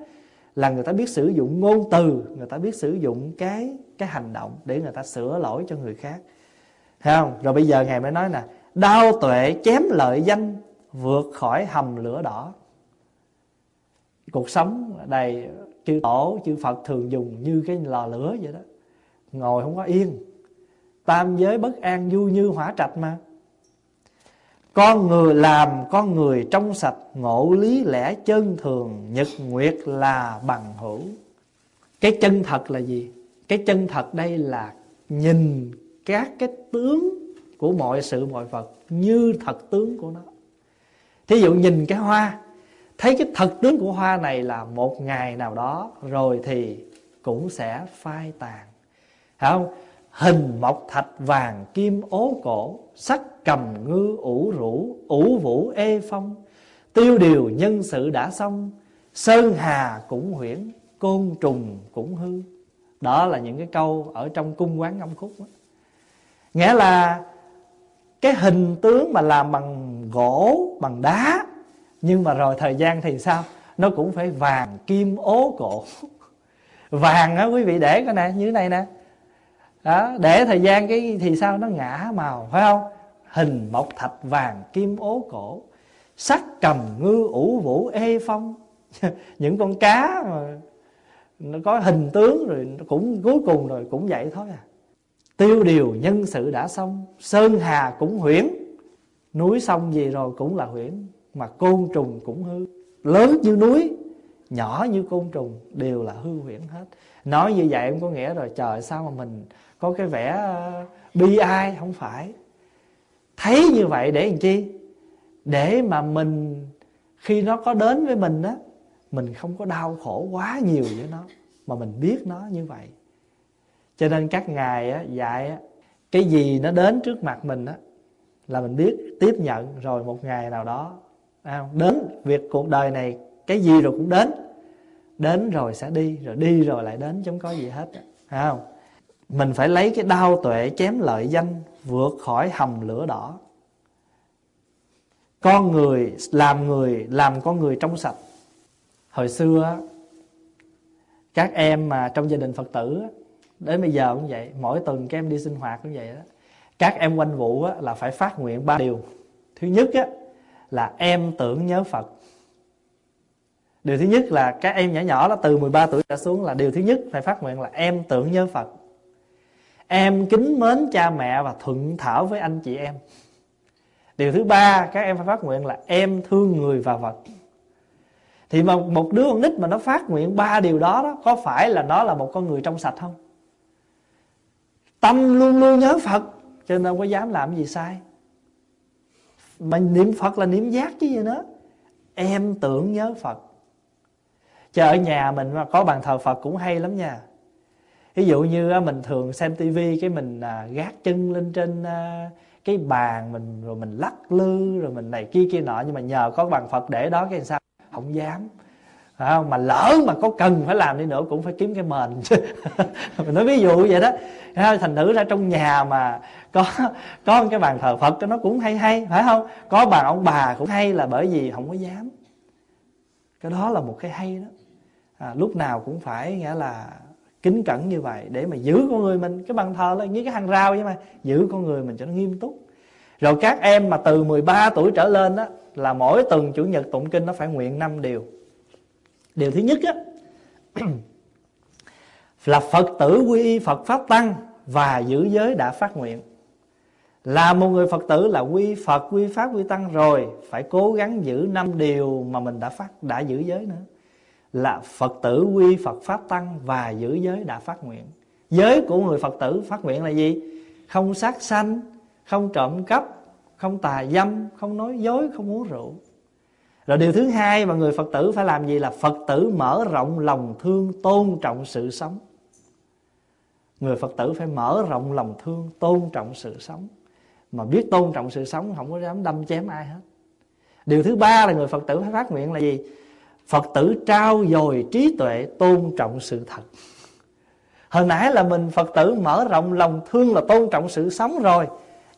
là người ta biết sử dụng ngôn từ, người ta biết sử dụng cái cái hành động để người ta sửa lỗi cho người khác. Thấy không? Rồi bây giờ ngài mới nói nè đau tuệ chém lợi danh, vượt khỏi hầm lửa đỏ. Cuộc sống đầy chư tổ, chư phật thường dùng như cái lò lửa vậy đó. Ngồi không có yên. Tam giới bất an, du như hỏa trạch mà con người làm con người trong sạch, Ngộ lý lẽ chân thường, Nhật nguyệt là bằng hữu Cái chân thật là gì? Cái chân thật đây là Nhìn các cái tướng Của mọi sự, mọi vật Như thật tướng của nó Thí dụ nhìn cái hoa, Thấy cái thật tướng của hoa này là Một ngày nào đó, Rồi thì cũng sẽ phai tàn Phải không? Hình mộc thạch vàng, kim ố cổ, Sắc cầm ngư ủ rũ, ủ vũ ê phong. Tiêu điều nhân sự đã xong, Sơn hà cũng huyễn, Côn trùng cũng hư. Đó là những cái câu ở trong cung quán âm khúc đó. nghĩa là cái hình tướng mà làm bằng gỗ, bằng đá, nhưng mà rồi thời gian thì sao? Nó cũng phải vàng, kim, ố, cổ. Vàng á, quý vị để cái này, như thế này nè đó, để thời gian cái thì sao nó ngã màu, phải không? Hình mộc thạch vàng kim ố cổ, sắc cầm ngư ủ vũ ê phong. Những con cá mà nó có hình tướng rồi nó cũng cuối cùng rồi cũng vậy thôi à. Tiêu điều nhân sự đã xong, sơn hà cũng huyễn, núi sông gì rồi cũng là huyễn, mà côn trùng cũng hư. Lớn như núi, nhỏ như côn trùng đều là hư huyễn hết. Nói như vậy em có nghĩa rồi, trời, sao mà mình có cái vẻ ờ, bi ai không phải. Thấy như vậy để làm chi? Để mà mình khi nó có đến với mình á mình không có đau khổ quá nhiều với nó mà mình biết nó như vậy. Cho nên các ngài á, dạy á, cái gì nó đến trước mặt mình á là mình biết tiếp nhận rồi một ngày nào đó đến việc cuộc đời này cái gì rồi cũng đến. Đến rồi sẽ đi rồi đi rồi lại đến chứ không có gì hết phải không? Mình phải lấy cái đau tuệ chém lợi danh, vượt khỏi hầm lửa đỏ. Con người làm người, làm con người trong sạch. Hồi xưa các em mà trong gia đình phật tử đến bây giờ cũng vậy, mỗi tuần các em đi sinh hoạt cũng vậy đó các em quanh vụ là phải phát nguyện ba điều. Thứ nhất là em tưởng nhớ phật. Điều thứ nhất là các em nhỏ nhỏ là từ 13 tuổi trở xuống là điều thứ nhất phải phát nguyện là em tưởng nhớ phật em kính mến cha mẹ và thuận thảo với anh chị em. Điều thứ ba, các em phải phát nguyện là em thương người và vật. Thì mà một đứa con nít mà nó phát nguyện ba điều đó đó, có phải là nó là một con người trong sạch không? Tâm luôn luôn nhớ phật, cho nên không có dám làm gì sai. Mà niệm phật là niệm giác chứ gì nữa. Em tưởng nhớ phật. Chờ ở nhà mình mà có bàn thờ phật cũng hay lắm nha ví dụ như mình thường xem tivi cái mình à, gác chân lên trên à, cái bàn mình rồi mình lắc lư rồi mình này kia kia nọ nhưng mà nhờ có bàn phật để đó cái sao? Không dám. Phải không? Mà lỡ mà có cần phải làm đi nữa cũng phải kiếm cái mền. Chứ mình nói ví dụ vậy đó. Thành thử ra trong nhà mà có có cái bàn thờ phật nó cũng hay hay phải không? Có bàn ông bà cũng hay là bởi vì không có dám. Cái đó là một cái hay đó. À, lúc nào cũng phải nghĩa là kính cẩn như vậy để mà giữ con người mình. Cái bàn thờ là như cái hàng rào vậy mà, giữ con người mình cho nó nghiêm túc. Rồi các em mà từ 13 tuổi trở lên đó là mỗi tuần chủ nhật tụng kinh nó phải nguyện năm điều. Điều thứ nhất á, là phật tử quy y phật pháp tăng và giữ giới đã phát nguyện. Là một người phật tử là quy phật, quy pháp, quy tăng rồi, phải cố gắng giữ năm điều mà mình đã phát, đã giữ giới nữa là phật tử quy phật pháp tăng và giữ giới đã phát nguyện. Giới của người phật tử phát nguyện là gì? Không sát sanh, không trộm cắp, không tà dâm, không nói dối, không uống rượu. Rồi điều thứ hai mà người phật tử phải làm gì? Là phật tử mở rộng lòng thương, tôn trọng sự sống. Người phật tử phải mở rộng lòng thương, tôn trọng sự sống. Mà biết tôn trọng sự sống không có dám đâm chém ai hết. Điều thứ ba là người phật tử phải phát nguyện là gì? Phật tử trao dồi trí tuệ tôn trọng sự thật. Hồi nãy là mình phật tử mở rộng lòng thương là tôn trọng sự sống rồi.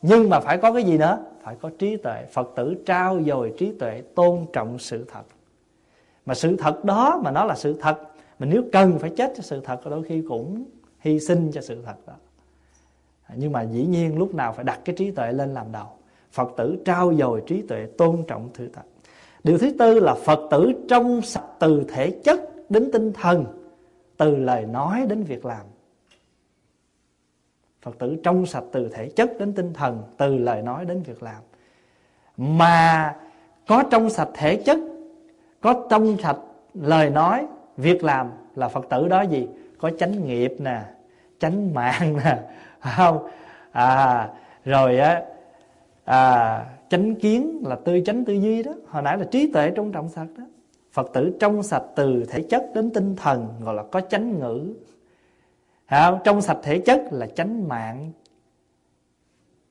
Nhưng mà phải có cái gì nữa? Phải có trí tuệ. Phật tử trao dồi trí tuệ tôn trọng sự thật. Mà sự thật đó mà nó là sự thật, mà nếu cần phải chết cho sự thật đôi khi cũng hy sinh cho sự thật đó. Nhưng mà dĩ nhiên lúc nào phải đặt cái trí tuệ lên làm đầu. Phật tử trao dồi trí tuệ tôn trọng sự thật điều thứ tư là phật tử trong sạch từ thể chất đến tinh thần từ lời nói đến việc làm. Phật tử trong sạch từ thể chất đến tinh thần Từ lời nói đến việc làm. Mà có trong sạch thể chất Có trong sạch lời nói Việc làm là Phật tử đó gì? Có chánh nghiệp nè Chánh mạng nè không? À, Rồi á à, Chánh kiến là tư chánh tư duy đó. Hồi nãy là trí tuệ trong trọng sạch đó. Phật tử trong sạch từ thể chất đến tinh thần, Gọi là có chánh ngữ. Không? Trong sạch thể chất là chánh mạng.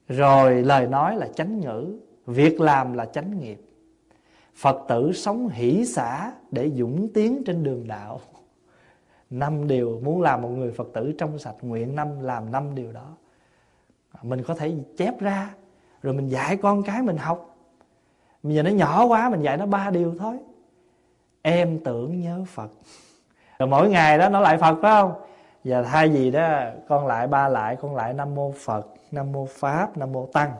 Rồi lời nói là chánh ngữ. Việc làm là chánh nghiệp. Phật tử sống hỷ xả Để dũng tiến trên đường đạo. Năm điều muốn làm một người phật tử trong sạch, nguyện năm làm năm điều đó. Mình có thể chép ra rồi mình dạy con cái mình học. Bây giờ nó nhỏ quá, mình dạy nó ba điều thôi. Em tưởng nhớ phật. Rồi mỗi ngày đó nó lại phật, phải không? Và thay gì đó, con lại ba lại, con lại nam mô phật, nam mô pháp, nam mô tăng.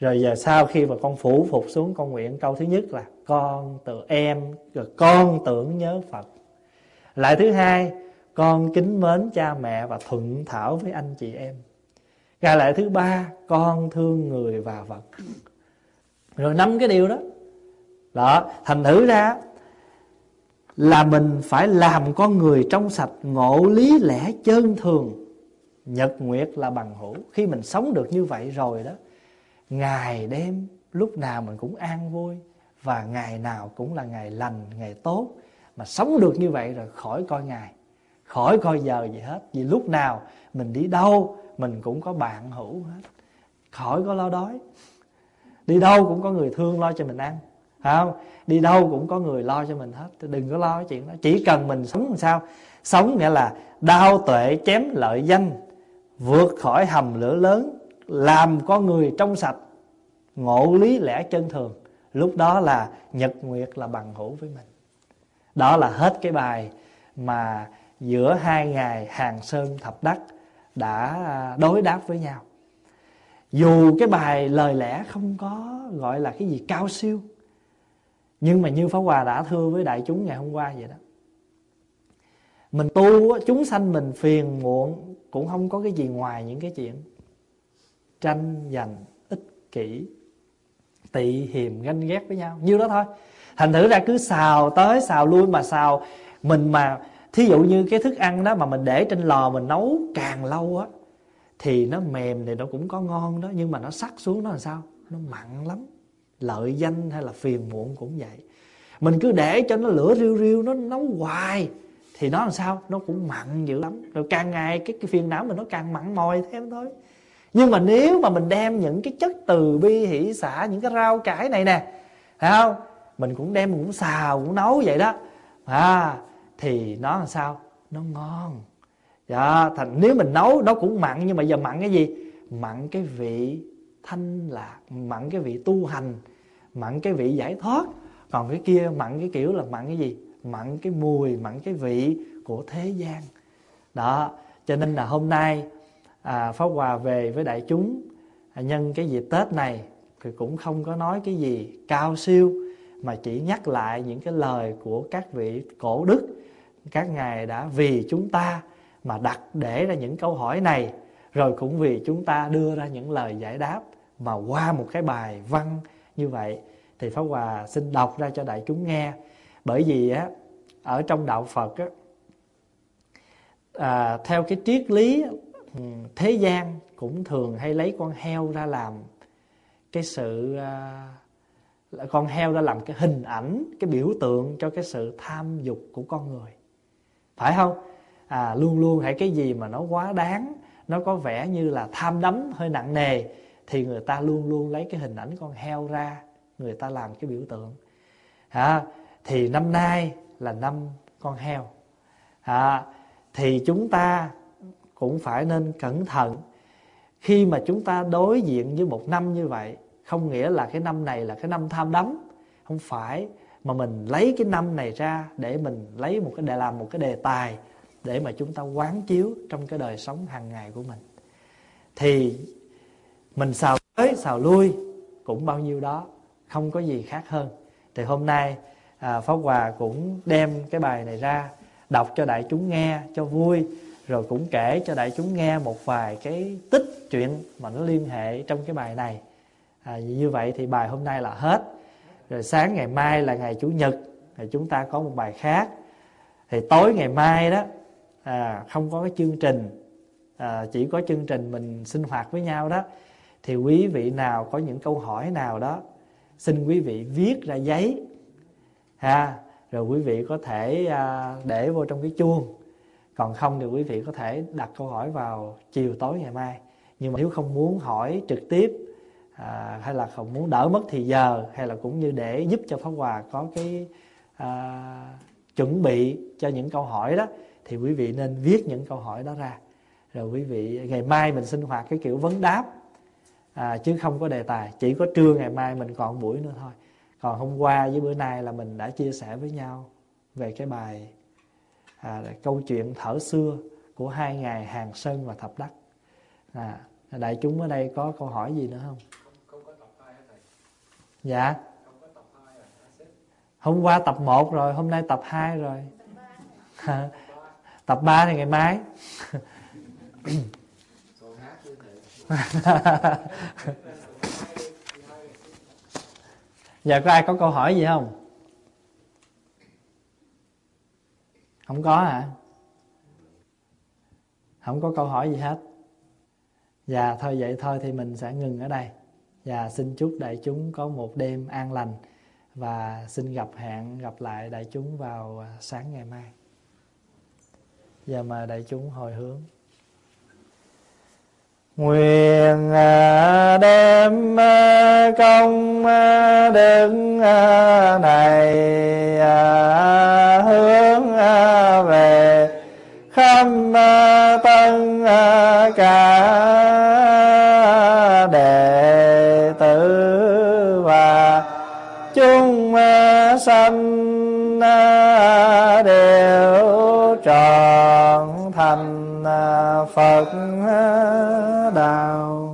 Rồi giờ sau khi mà con phủ phục xuống, con nguyện câu thứ nhất là con tự em, rồi con tưởng nhớ phật. Lại thứ hai, con kính mến cha mẹ và thuận thảo với anh chị em rồi lại thứ ba, con thương người và vật. Rồi năm cái điều đó. Đó, thành thử ra là mình phải làm con người trong sạch ngộ lý lẽ chân thường. Nhật nguyệt là bằng hữu. Khi mình sống được như vậy rồi đó, ngày đêm lúc nào mình cũng an vui và ngày nào cũng là ngày lành, ngày tốt. Mà sống được như vậy rồi, khỏi coi ngày, khỏi coi giờ gì hết. Vì lúc nào mình đi đâu mình cũng có bạn hữu hết. Khỏi có lo đói. Đi đâu cũng có người thương lo cho mình ăn. Không? Đi đâu cũng có người lo cho mình hết. Đừng có lo cái chuyện đó. Chỉ cần mình sống làm sao? Sống nghĩa là đau tuệ chém lợi danh, vượt khỏi hầm lửa lớn, làm con người trong sạch, ngộ lý lẽ chân thường. Lúc đó là nhật nguyệt là bằng hữu với mình. Đó là hết cái bài mà giữa hai ngày hàng sơn thập đắc đã à, đối đáp với nhau. Dù cái bài lời lẽ không có gọi là cái gì cao siêu, nhưng mà như Pháp Hòa đã thưa với đại chúng ngày hôm qua vậy đó. Mình tu chúng sanh mình phiền muộn Cũng không có cái gì ngoài những cái chuyện Tranh giành, ích kỷ, Tị hiềm, ganh ghét với nhau. Nhiêu đó thôi. Thành thử ra cứ xào tới xào lui mà xào. Mình mà Thí dụ như cái thức ăn đó mà mình để trên lò mình nấu càng lâu á Thì nó mềm thì nó cũng có ngon đó Nhưng mà nó sắc xuống nó làm sao? Nó mặn lắm. Lợi danh hay là phiền muộn cũng vậy. Mình cứ để cho nó lửa riu riu nó nấu hoài thì nó làm sao? Nó cũng mặn dữ lắm. Rồi càng ngày cái, cái phiền não mình nó càng mặn mòi thêm thôi. Nhưng mà nếu mà mình đem những cái chất từ bi hỷ xả những cái rau cải này nè phải không? Mình cũng đem cũng xào cũng nấu vậy đó. À thì nó làm sao? Nó ngon. Dạ thành nếu mình nấu nó cũng mặn nhưng mà giờ mặn cái gì? Mặn cái vị thanh lạc mặn cái vị tu hành mặn cái vị giải thoát. Còn cái kia mặn cái kiểu là mặn cái gì? Mặn cái mùi mặn cái vị của thế gian. Đó cho nên là hôm nay à, pháp hòa về với đại chúng à, nhân cái dịp tết này thì cũng không có nói cái gì cao siêu mà chỉ nhắc lại những cái lời của các vị cổ đức các ngài đã vì chúng ta mà đặt để ra những câu hỏi này rồi cũng vì chúng ta đưa ra những lời giải đáp mà qua một cái bài văn như vậy. Thì pháp hòa xin đọc ra cho đại chúng nghe. Bởi vì á ở trong đạo phật á à, theo cái triết lý ừ, thế gian cũng thường hay lấy con heo ra làm cái sự à, con heo ra làm cái hình ảnh cái biểu tượng cho cái sự tham dục của con người phải không? À, luôn luôn hãy cái gì mà nó quá đáng nó có vẻ như là tham đắm hơi nặng nề thì người ta luôn luôn lấy cái hình ảnh con heo ra người ta làm cái biểu tượng. À, thì năm nay là năm con heo. À, thì chúng ta cũng phải nên cẩn thận. Khi mà chúng ta đối diện với một năm như vậy không nghĩa là cái năm này là cái năm tham đắm không phải mà mình lấy cái năm này ra để mình lấy một cái để làm một cái đề tài để mà chúng ta quán chiếu trong cái đời sống hàng ngày của mình. Thì mình xào tới xào lui cũng bao nhiêu đó không có gì khác hơn. Thì hôm nay à, pháp hòa cũng đem cái bài này ra đọc cho đại chúng nghe cho vui rồi cũng kể cho đại chúng nghe một vài cái tích chuyện mà nó liên hệ trong cái bài này. À, như vậy thì bài hôm nay là hết rồi sáng ngày mai là ngày chủ nhật thì chúng ta có một bài khác. Thì tối ngày mai đó à, không có cái chương trình à, chỉ có chương trình mình sinh hoạt với nhau đó thì quý vị nào có những câu hỏi nào đó xin quý vị viết ra giấy. Ha rồi quý vị có thể à, để vô trong cái chuông. Còn không thì quý vị có thể đặt câu hỏi vào chiều tối ngày mai. Nhưng mà nếu không muốn hỏi trực tiếp à, hay là không muốn đỡ mất thì giờ hay là cũng như để giúp cho pháp hòa có cái à, chuẩn bị cho những câu hỏi đó thì quý vị nên viết những câu hỏi đó ra. Rồi quý vị ngày mai mình sinh hoạt cái kiểu vấn đáp à, chứ không có đề tài chỉ có trưa ngày mai mình còn buổi nữa thôi. Còn hôm qua với bữa nay là mình đã chia sẻ với nhau về cái bài à, câu chuyện thở xưa của hai ngài hàng sơn và thập đắc. À, đại chúng ở đây có câu hỏi gì nữa không? Dạ. Hôm qua tập 1 rồi, hôm nay tập 2 rồi. Tập 3 thì ngày mai. Giờ có ai có câu hỏi gì không? Không có hả? Không có câu hỏi gì hết. Dạ thôi, vậy thôi thì mình sẽ ngừng ở đây và xin chúc đại chúng có một đêm an lành và xin gặp hẹn, gặp lại đại chúng vào à, sáng ngày mai. Giờ mời đại chúng hồi hướng. Nguyện à, đem à, công đức này hướng về khắp tân cả thành Phật đạo